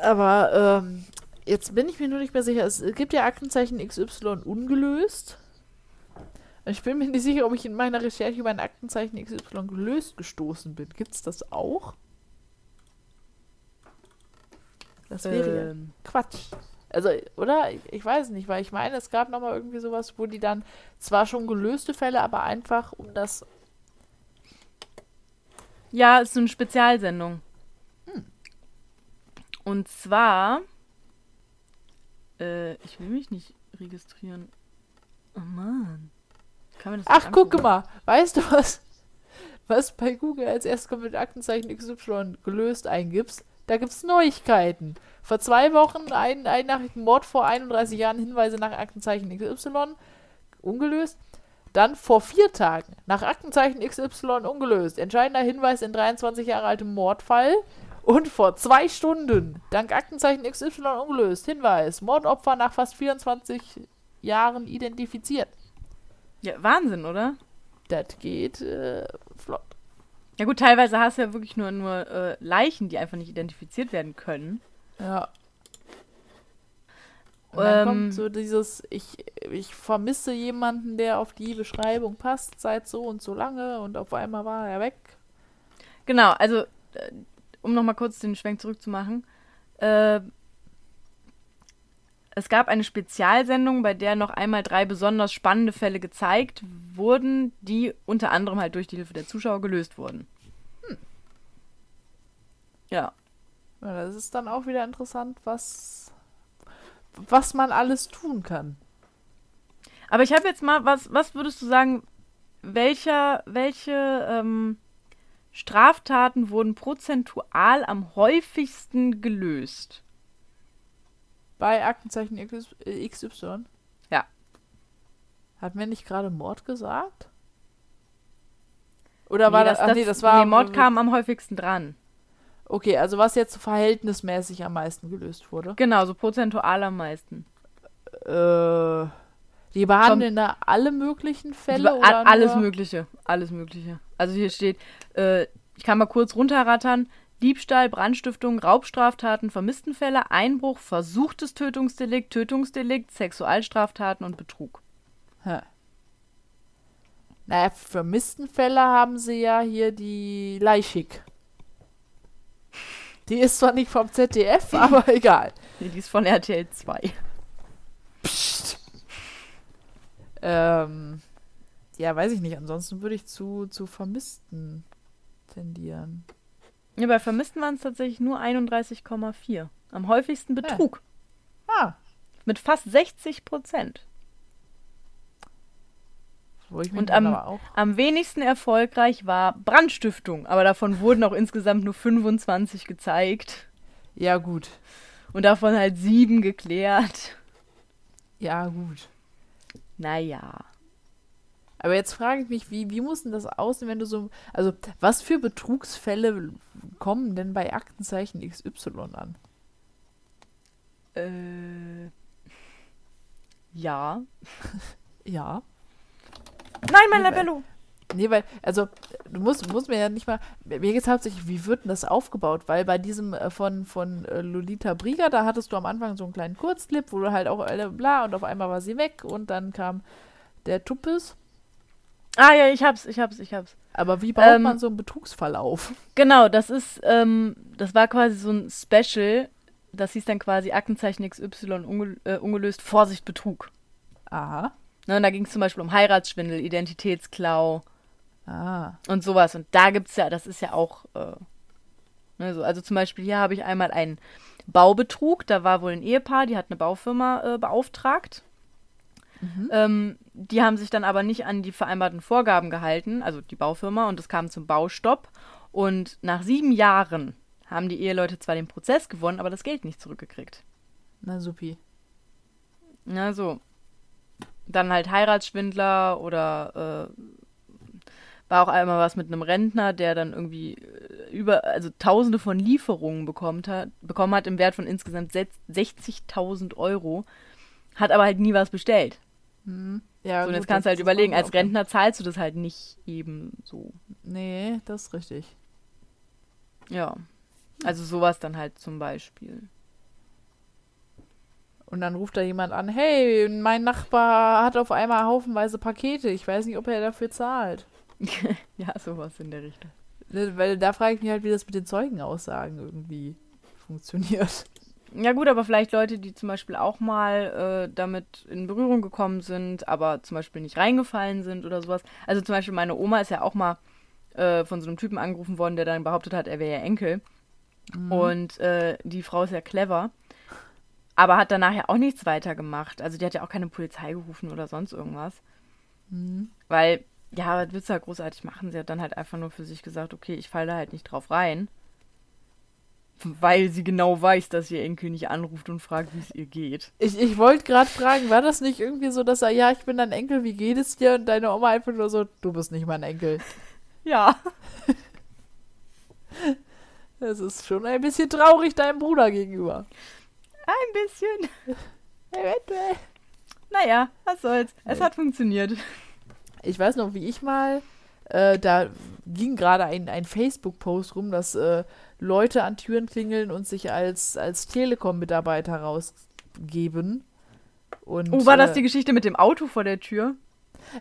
Aber ähm, jetzt bin ich mir nur nicht mehr sicher. Es gibt ja Aktenzeichen XY ungelöst. Ich bin mir nicht sicher, ob ich in meiner Recherche über ein Aktenzeichen XY gelöst gestoßen bin. Gibt's das auch? Das wäre ähm. Quatsch. Also, oder? Ich weiß nicht, weil ich meine, es gab nochmal irgendwie sowas, wo die dann zwar schon gelöste Fälle, aber einfach um das. Ja, es ist eine Spezialsendung. Hm. Und zwar. Äh, ich will mich nicht registrieren. Oh Mann. Ach, gucke mal. Weißt du was? Was bei Google als erstes kommt mit Aktenzeichen XY gelöst eingibst, da gibt es Neuigkeiten. Vor zwei Wochen ein einnachrigen Mord vor 31 Jahren, Hinweise nach Aktenzeichen XY, ungelöst. Dann vor vier Tagen, nach Aktenzeichen XY ungelöst, entscheidender Hinweis in 23 Jahre altem Mordfall. Und vor zwei Stunden, dank Aktenzeichen XY ungelöst, Hinweis, Mordopfer nach fast 24 Jahren identifiziert. Ja, Wahnsinn, oder? Das geht äh, flott. Ja gut, teilweise hast du ja wirklich nur, nur äh, Leichen, die einfach nicht identifiziert werden können. Ja. Und dann Ähm. kommt so dieses, ich, ich vermisse jemanden, der auf die Beschreibung passt, seit so und so lange und auf einmal war er weg. Genau, also äh, um nochmal kurz den Schwenk zurückzumachen. Äh, es gab eine Spezialsendung, bei der noch einmal drei besonders spannende Fälle gezeigt wurden, die unter anderem halt durch die Hilfe der Zuschauer gelöst wurden. Ja. Ja, das ist dann auch wieder interessant, was, was man alles tun kann. Aber ich habe jetzt mal, was, was würdest du sagen, welcher, welche ähm, Straftaten wurden prozentual am häufigsten gelöst? Bei Aktenzeichen X- äh, XY. Ja. Hat mir nicht gerade Mord gesagt? Oder war das, ach nee, das war. Nee, Mord kam am häufigsten dran. Okay, also was jetzt verhältnismäßig am meisten gelöst wurde. Genau, so prozentual am meisten. Äh, die behandeln da alle möglichen Fälle oder alles? Mögliche. Alles Mögliche. Also hier steht, äh, ich kann mal kurz runterrattern. Diebstahl, Brandstiftung, Raubstraftaten, Vermisstenfälle, Einbruch, versuchtes Tötungsdelikt, Tötungsdelikt, Sexualstraftaten und Betrug. Hä. Naja, für vermissten Fälle haben sie ja hier die Leichig. Die ist zwar nicht vom ZDF, aber egal. Nee, die ist von RTL 2. Psst. Ähm, ja, weiß ich nicht. Ansonsten würde ich zu, zu Vermissten tendieren. Ja, bei Vermissten waren es tatsächlich nur 31,4. Am häufigsten Betrug. Ah, Mit fast 60 Prozent. Und am-. Am wenigsten erfolgreich war Brandstiftung, aber davon wurden auch insgesamt nur 25 gezeigt. Ja, gut. Und davon halt sieben geklärt. Ja, gut. Naja. Aber jetzt frage ich mich, wie, wie muss denn das aussehen, wenn du so. Also, was für Betrugsfälle kommen denn bei Aktenzeichen XY an? Äh. Ja. Ja. Nein, mein Nee, Labello! Nee, weil, also, du musst, musst mir ja nicht mal. Mir geht es hauptsächlich, wie wird denn das aufgebaut? Weil bei diesem äh, von, von äh, Lolita Brieger, da hattest du am Anfang so einen kleinen Kurzclip, wo du halt auch alle bla und auf einmal war sie weg und dann kam der Tuppes. Ah ja, ich hab's, ich hab's, ich hab's. Aber wie baut Ähm, man so einen Betrugsfall auf? Genau, das ist, ähm, das war quasi so ein Special. Das hieß dann quasi Aktenzeichen XY unge äh, ungelöst, Vorsicht, Betrug. Aha. Ne, und da ging es zum Beispiel um Heiratsschwindel, Identitätsklau Ah. und sowas. Und da gibt's ja, das ist ja auch, äh, ne, so, also zum Beispiel hier habe ich einmal einen Baubetrug. Da war wohl ein Ehepaar, die hat eine Baufirma äh, beauftragt. Mhm. Ähm, die haben sich dann aber nicht an die vereinbarten Vorgaben gehalten, also die Baufirma, und es kam zum Baustopp. Und nach sieben Jahren haben die Eheleute zwar den Prozess gewonnen, aber das Geld nicht zurückgekriegt. Na, supi. Na so. Dann halt Heiratsschwindler oder äh, war auch einmal was mit einem Rentner, der dann irgendwie äh, über, also tausende von Lieferungen bekommt hat, bekommen hat im Wert von insgesamt sech- 60.000 Euro, hat aber halt nie was bestellt. Hm. Ja, So, und jetzt kannst du halt überlegen, als Rentner zahlst du das halt nicht eben so. Nee, das ist richtig. Ja. Also sowas dann halt zum Beispiel. Und dann ruft da jemand an, hey, mein Nachbar hat auf einmal haufenweise Pakete. Ich weiß nicht, ob er dafür zahlt. ja, sowas in der Richtung. Weil da frage ich mich halt, wie das mit den Zeugenaussagen irgendwie funktioniert. Ja gut, aber vielleicht Leute, die zum Beispiel auch mal äh, damit in Berührung gekommen sind, aber zum Beispiel nicht reingefallen sind oder sowas. Also zum Beispiel meine Oma ist ja auch mal äh, von so einem Typen angerufen worden, der dann behauptet hat, er wäre ihr Enkel. Und äh, die Frau ist ja clever, aber hat danach ja auch nichts weiter gemacht. Also die hat ja auch keine Polizei gerufen oder sonst irgendwas. Mhm. Weil, ja, was willst du halt großartig machen? Sie hat dann halt einfach nur für sich gesagt, okay, ich falle da halt nicht drauf rein. Weil sie genau weiß, dass ihr Enkel nicht anruft und fragt, wie es ihr geht. Ich, ich wollte gerade fragen, war das nicht irgendwie so, dass er, ja, ich bin dein Enkel, wie geht es dir? Und deine Oma einfach nur so, du bist nicht mein Enkel. Ja. Das ist schon ein bisschen traurig deinem Bruder gegenüber. Ein bisschen. Eventuell. Naja, was soll's. Es Nee. hat funktioniert. Ich weiß noch, wie ich mal, äh, da ging gerade ein, ein Facebook-Post rum, dass äh, Leute an Türen klingeln und sich als, als Telekom-Mitarbeiter rausgeben. Und, Oh, war das äh, die Geschichte mit dem Auto vor der Tür?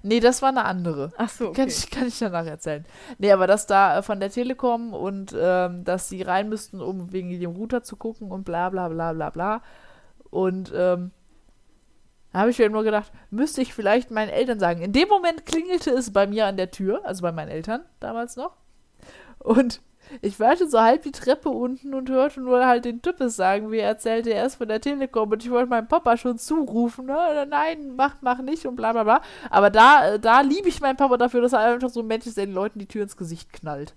Nee, das war eine andere. Ach so, Kann, okay. ich, kann ich danach erzählen. Nee, aber das da äh, von der Telekom und ähm, dass sie rein müssten, um wegen dem Router zu gucken und bla bla bla bla bla. Und ähm, da habe ich mir nur gedacht, müsste ich vielleicht meinen Eltern sagen. In dem Moment klingelte es bei mir an der Tür, also bei meinen Eltern damals noch. Und ich war schon so halb die Treppe unten und hörte nur halt den Types sagen, wie er erzählte, er ist von der Telekom und ich wollte meinem Papa schon zurufen, ne? Nein, mach, mach nicht und bla bla bla. Aber da, äh, da liebe ich meinen Papa dafür, dass er einfach so ein Mensch ist, der den Leuten die Tür ins Gesicht knallt.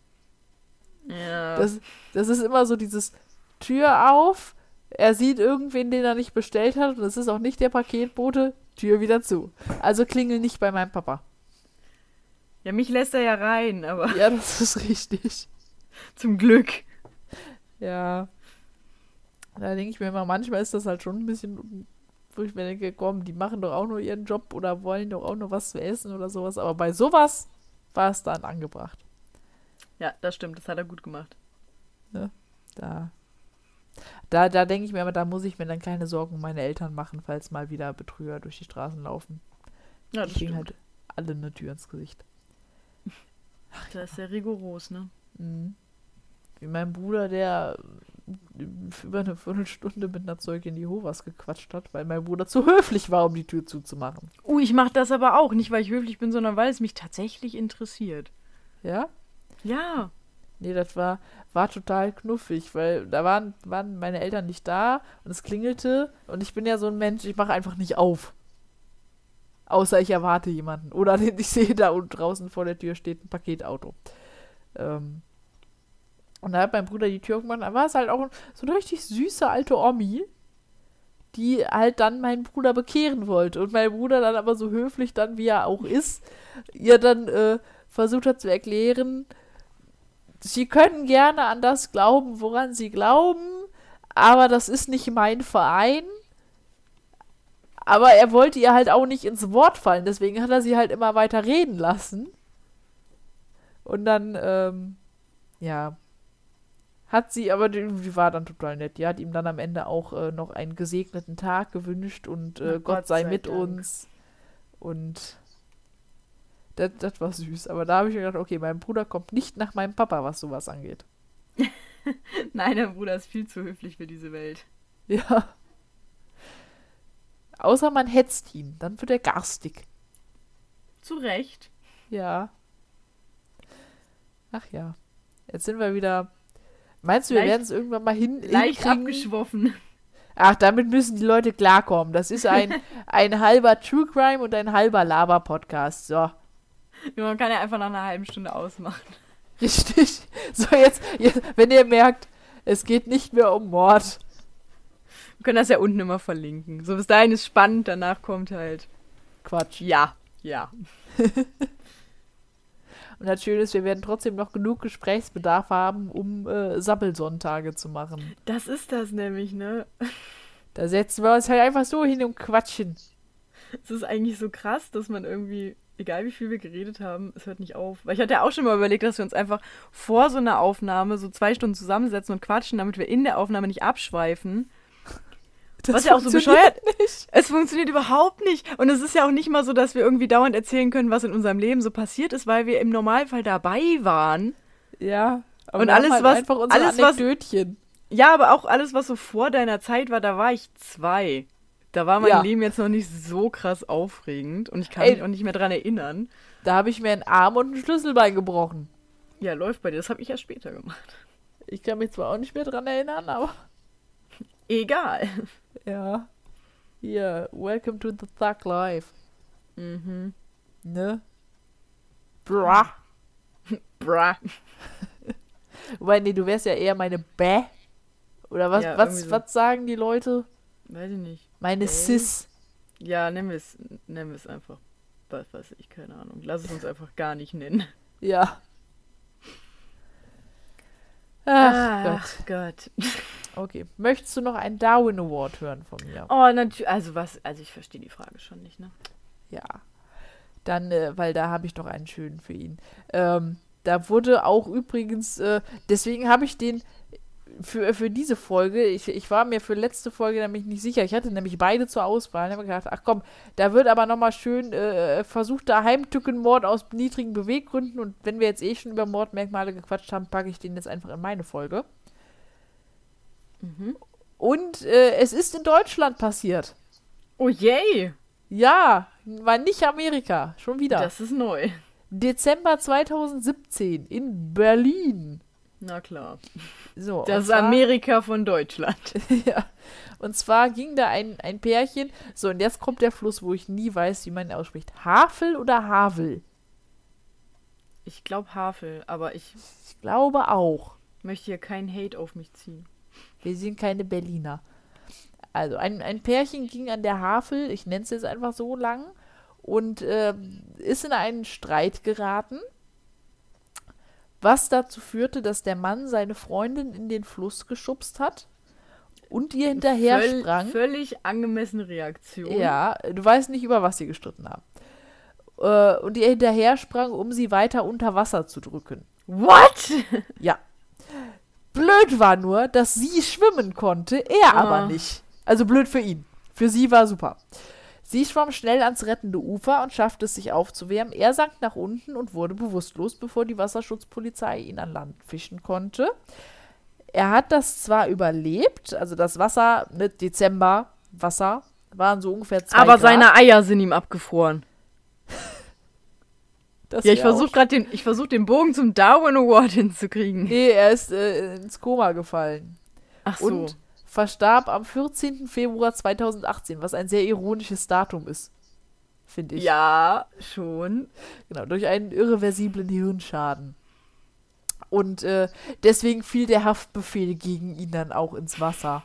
Ja. Das, das ist immer so dieses Tür auf, er sieht irgendwen, den er nicht bestellt hat und es ist auch nicht der Paketbote, Tür wieder zu. Also klingel nicht bei meinem Papa. ja, mich lässt er ja rein, aber Ja, das ist richtig. zum Glück. Ja. Da denke ich mir immer, manchmal ist das halt schon ein bisschen, wo ich mir denke, komm, die machen doch auch nur ihren Job oder wollen doch auch nur was zu essen oder sowas. Aber bei sowas war es dann angebracht. Ja, das stimmt, das hat er gut gemacht. Da, da, da denke ich mir aber, da muss ich mir dann keine Sorgen um meine Eltern machen, falls mal wieder Betrüger durch die Straßen laufen. Ja, die das kriegen stimmt. halt alle eine Tür ins Gesicht. Das ist sehr rigoros, ne? Mhm. Wie mein Bruder, der über eine Viertelstunde mit einer Zeugin Jehovas gequatscht hat, weil mein Bruder zu höflich war, um die Tür zuzumachen. Uh, ich mache das aber auch. Nicht, weil ich höflich bin, sondern weil es mich tatsächlich interessiert. Ja? Ja. Nee, das war, war total knuffig, weil da waren, waren meine Eltern nicht da und es klingelte und ich bin ja so ein Mensch, ich mache einfach nicht auf. Außer ich erwarte jemanden. Oder ich sehe da und draußen vor der Tür steht ein Paketauto. Ähm, und da hat mein Bruder die Tür aufgemacht. Da war es halt auch so eine richtig süße alte Omi, die halt dann meinen Bruder bekehren wollte. Und mein Bruder dann aber so höflich dann, wie er auch ist, ihr dann äh, versucht hat zu erklären, Sie können gerne an das glauben, woran Sie glauben, aber das ist nicht mein Verein. Aber er wollte ihr halt auch nicht ins Wort fallen, deswegen hat er sie halt immer weiter reden lassen. Und dann, ähm, ja, hat sie, aber die, die war dann total nett. Die hat ihm dann am Ende auch äh, noch einen gesegneten Tag gewünscht und äh, Gott, Gott sei sei mit Dank. uns. Und das, das war süß. Aber da habe ich mir gedacht, okay, mein Bruder kommt nicht nach meinem Papa, was sowas angeht. Nein, der Bruder ist viel zu höflich für diese Welt. Ja. Außer man hetzt ihn, dann wird er garstig. Zu Recht. Ja. Ach ja. Jetzt sind wir wieder. Meinst du, wir werden es irgendwann mal hin Leicht hinkriegen? abgeschwoffen. Ach, damit müssen die Leute klarkommen. Das ist ein, ein halber True Crime und ein halber Laber-Podcast. So. Man kann ja einfach nach einer halben Stunde ausmachen. Richtig. So, jetzt, jetzt, wenn ihr merkt, es geht nicht mehr um Mord. Wir können das ja unten immer verlinken. So bis dahin ist spannend, danach kommt halt. Quatsch. Ja, ja. Und das Schöne ist, wir werden trotzdem noch genug Gesprächsbedarf haben, um äh, Sappelsonntage zu machen. Das ist das nämlich, ne? Da setzen wir uns halt einfach so hin und quatschen. Es ist eigentlich so krass, dass man irgendwie, egal wie viel wir geredet haben, es hört nicht auf. Weil ich hatte ja auch schon mal überlegt, dass wir uns einfach vor so einer Aufnahme so zwei Stunden zusammensetzen und quatschen, damit wir in der Aufnahme nicht abschweifen. Das Was ja auch so bescheuert- Nicht. Es funktioniert überhaupt nicht. Und es ist ja auch nicht mal so, dass wir irgendwie dauernd erzählen können, was in unserem Leben so passiert ist, weil wir im Normalfall dabei waren. Ja. Aber Und alles, halt was- einfach unsere alles, was-. Ja, aber auch alles, was so vor deiner Zeit war, da war ich zwei. Da war mein Ja. Leben jetzt noch nicht so krass aufregend und ich kann Ey. mich auch nicht mehr dran erinnern. Da habe ich mir einen Arm und ein Schlüsselbein gebrochen. Ja, läuft bei dir. Das habe ich ja später gemacht. Ich kann mich zwar auch nicht mehr dran erinnern, aber Egal. Ja. Hier, welcome to the Thug Life. Mhm. Ne? Bra. Bra. Wobei, nee, du wärst ja eher meine Bäh. Oder was, Ja, was, so. was sagen die Leute? Weiß ich nicht. Meine Dave? Sis. Ja, nennen wir es nennen wir es einfach. Was weiß ich, keine Ahnung. Lass es uns einfach gar nicht nennen. Ja. Ach Gott. Gott. Okay. Möchtest du noch einen Darwin Award hören von mir? Oh, natürlich. Also was, also ich verstehe die Frage schon nicht, ne? Ja. Dann, äh, weil da habe ich noch einen schönen für ihn. Ähm, da wurde auch übrigens, äh, deswegen habe ich den für, für diese Folge, ich, ich war mir für letzte Folge nämlich nicht sicher. Ich hatte nämlich beide zur Auswahl. Ich habe gedacht, ach komm, da wird aber nochmal schön äh, versuchter Heimtückenmord aus niedrigen Beweggründen. Und wenn wir jetzt eh schon über Mordmerkmale gequatscht haben, packe ich den jetzt einfach in meine Folge. Mhm. Und äh, es ist in Deutschland passiert. Oh yay! Ja, war nicht Amerika. Schon wieder. Das ist neu. Dezember 2017 in Berlin. Na klar. So, Das ist zwar- Amerika von Deutschland. ja. Und zwar ging da ein, ein Pärchen. So, und jetzt kommt der Fluss, wo ich nie weiß, wie man ihn ausspricht. Havel oder Havel? Ich glaube Havel, aber ich Ich glaube auch. möchte hier keinen Hate auf mich ziehen. Wir sind keine Berliner. Also, ein, ein Pärchen ging an der Havel, ich nenne es jetzt einfach so lang, und ähm, ist in einen Streit geraten, was dazu führte, dass der Mann seine Freundin in den Fluss geschubst hat und ihr hinterher Völl- sprang. Völlig angemessene Reaktion. Ja, du weißt nicht, über was sie gestritten haben. Äh, und ihr hinterher sprang, um sie weiter unter Wasser zu drücken. What? Ja. Blöd war nur, dass sie schwimmen konnte, er Ah. aber nicht. Also blöd für ihn. Für sie war super. Sie schwamm schnell ans rettende Ufer und schaffte es sich aufzuwärmen. Er sank nach unten und wurde bewusstlos, bevor die Wasserschutzpolizei ihn an Land fischen konnte. Er hat das zwar überlebt, also das Wasser, ne, Dezember, Wasser, waren so ungefähr zwei Aber Grad. seine Eier sind ihm abgefroren. Ja, ich versuche gerade den, ich versuch den Bogen zum Darwin Award hinzukriegen. Nee, er ist äh, ins Koma gefallen. Ach so. Und verstarb am 14. Februar 2018, was ein sehr ironisches Datum ist. Finde ich. ja, schon. Genau, durch einen irreversiblen Hirnschaden. Und äh, deswegen fiel der Haftbefehl gegen ihn dann auch ins Wasser.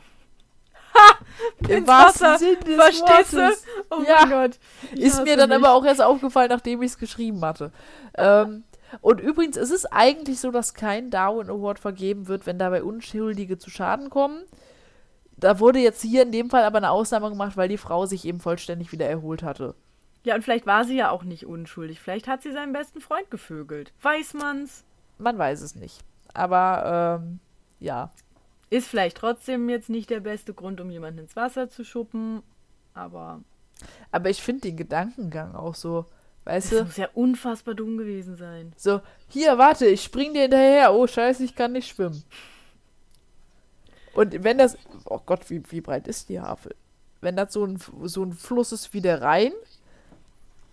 Im Ins wahrsten Wasser, Sinne des verstehst du? Wortes. Oh Ja. mein Gott. Ich Ist mir dann mich. aber auch erst aufgefallen, nachdem ich es geschrieben hatte. ähm, und übrigens, es ist eigentlich so, dass kein Darwin Award vergeben wird, wenn dabei Unschuldige zu Schaden kommen. Da wurde jetzt hier in dem Fall aber eine Ausnahme gemacht, weil die Frau sich eben vollständig wieder erholt hatte. Ja, und vielleicht war sie ja auch nicht unschuldig. Vielleicht hat sie seinen besten Freund gevögelt. Weiß man's? Man weiß es nicht. Aber ähm, ja. Ist vielleicht trotzdem jetzt nicht der beste Grund, um jemanden ins Wasser zu schuppen. Aber Aber ich finde den Gedankengang auch so, weißt das du? muss ja unfassbar dumm gewesen sein. So, hier, warte, ich spring dir hinterher. Oh, scheiße, ich kann nicht schwimmen. Und wenn das, oh Gott, wie, wie breit ist die Havel? Wenn das so ein, so ein Fluss ist wie der Rhein,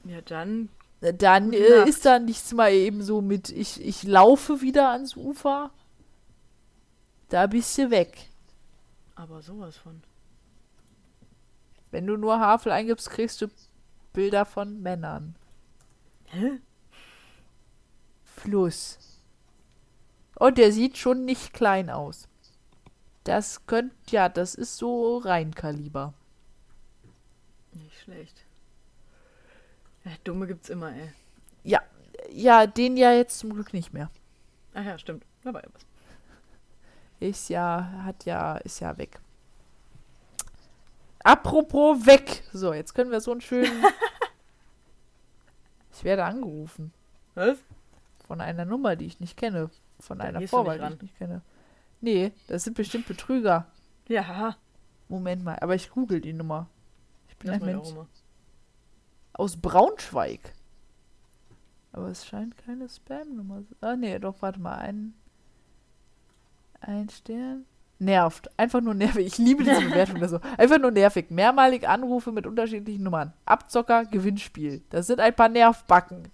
Ja, dann. dann äh, ist da nichts mal eben so mit, ich, ich laufe wieder ans Ufer. Da bist du weg. Aber sowas von. Wenn du nur Havel eingibst, kriegst du Bilder von Männern. Hä? Fluss. Und der sieht schon nicht klein aus. Das könnte, ja, das ist so Rheinkaliber. Nicht schlecht. Ja, Dumme gibt's immer, ey. Ja, ja, den ja jetzt zum Glück nicht mehr. Ach ja, stimmt. Da war ja was. Ist ja, hat ja, ist ja weg. Apropos weg. So, jetzt können wir so einen schönen. ich werde angerufen. Was? Von einer Nummer, die ich nicht kenne. Von Da einer Vorwahl, die ich nicht kenne. Nee, das sind bestimmt Betrüger. Ja, Moment mal, aber ich google die Nummer. Ich bin das ein Mensch. Aus Braunschweig. Aber es scheint keine Spam-Nummer zu Ah, nee, doch, warte mal. Ein, ein Stern. Nervt. Einfach nur nervig. Ich liebe diese Bewertung oder so. Einfach nur nervig. Mehrmalig Anrufe mit unterschiedlichen Nummern. Abzocker, Gewinnspiel. Das sind ein paar Nervbacken.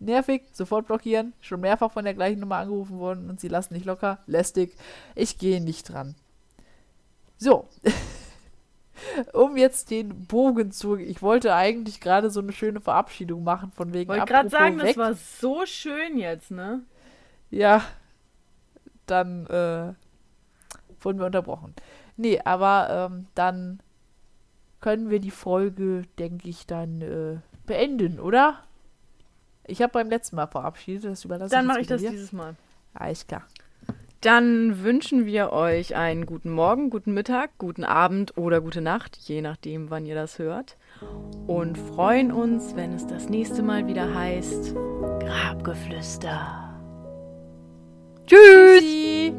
Nervig, sofort blockieren. Schon mehrfach von der gleichen Nummer angerufen worden und sie lassen nicht locker. Lästig. Ich gehe nicht dran. So. um jetzt den Bogen zu. Ich wollte eigentlich gerade so eine schöne Verabschiedung machen, von wegen Wollte gerade sagen, weg. das war so schön jetzt, ne? Ja. Dann, äh. wurden wir unterbrochen. Nee, aber ähm, dann können wir die Folge, denke ich, dann äh, beenden, oder? Ich habe beim letzten Mal verabschiedet, das überlasse Dann mache ich das dir. dieses Mal. Alles klar. Dann wünschen wir euch einen guten Morgen, guten Mittag, guten Abend oder gute Nacht, je nachdem, wann ihr das hört. Und freuen uns, wenn es das nächste Mal wieder heißt Grabgeflüster. Tschüss! Tschüssi.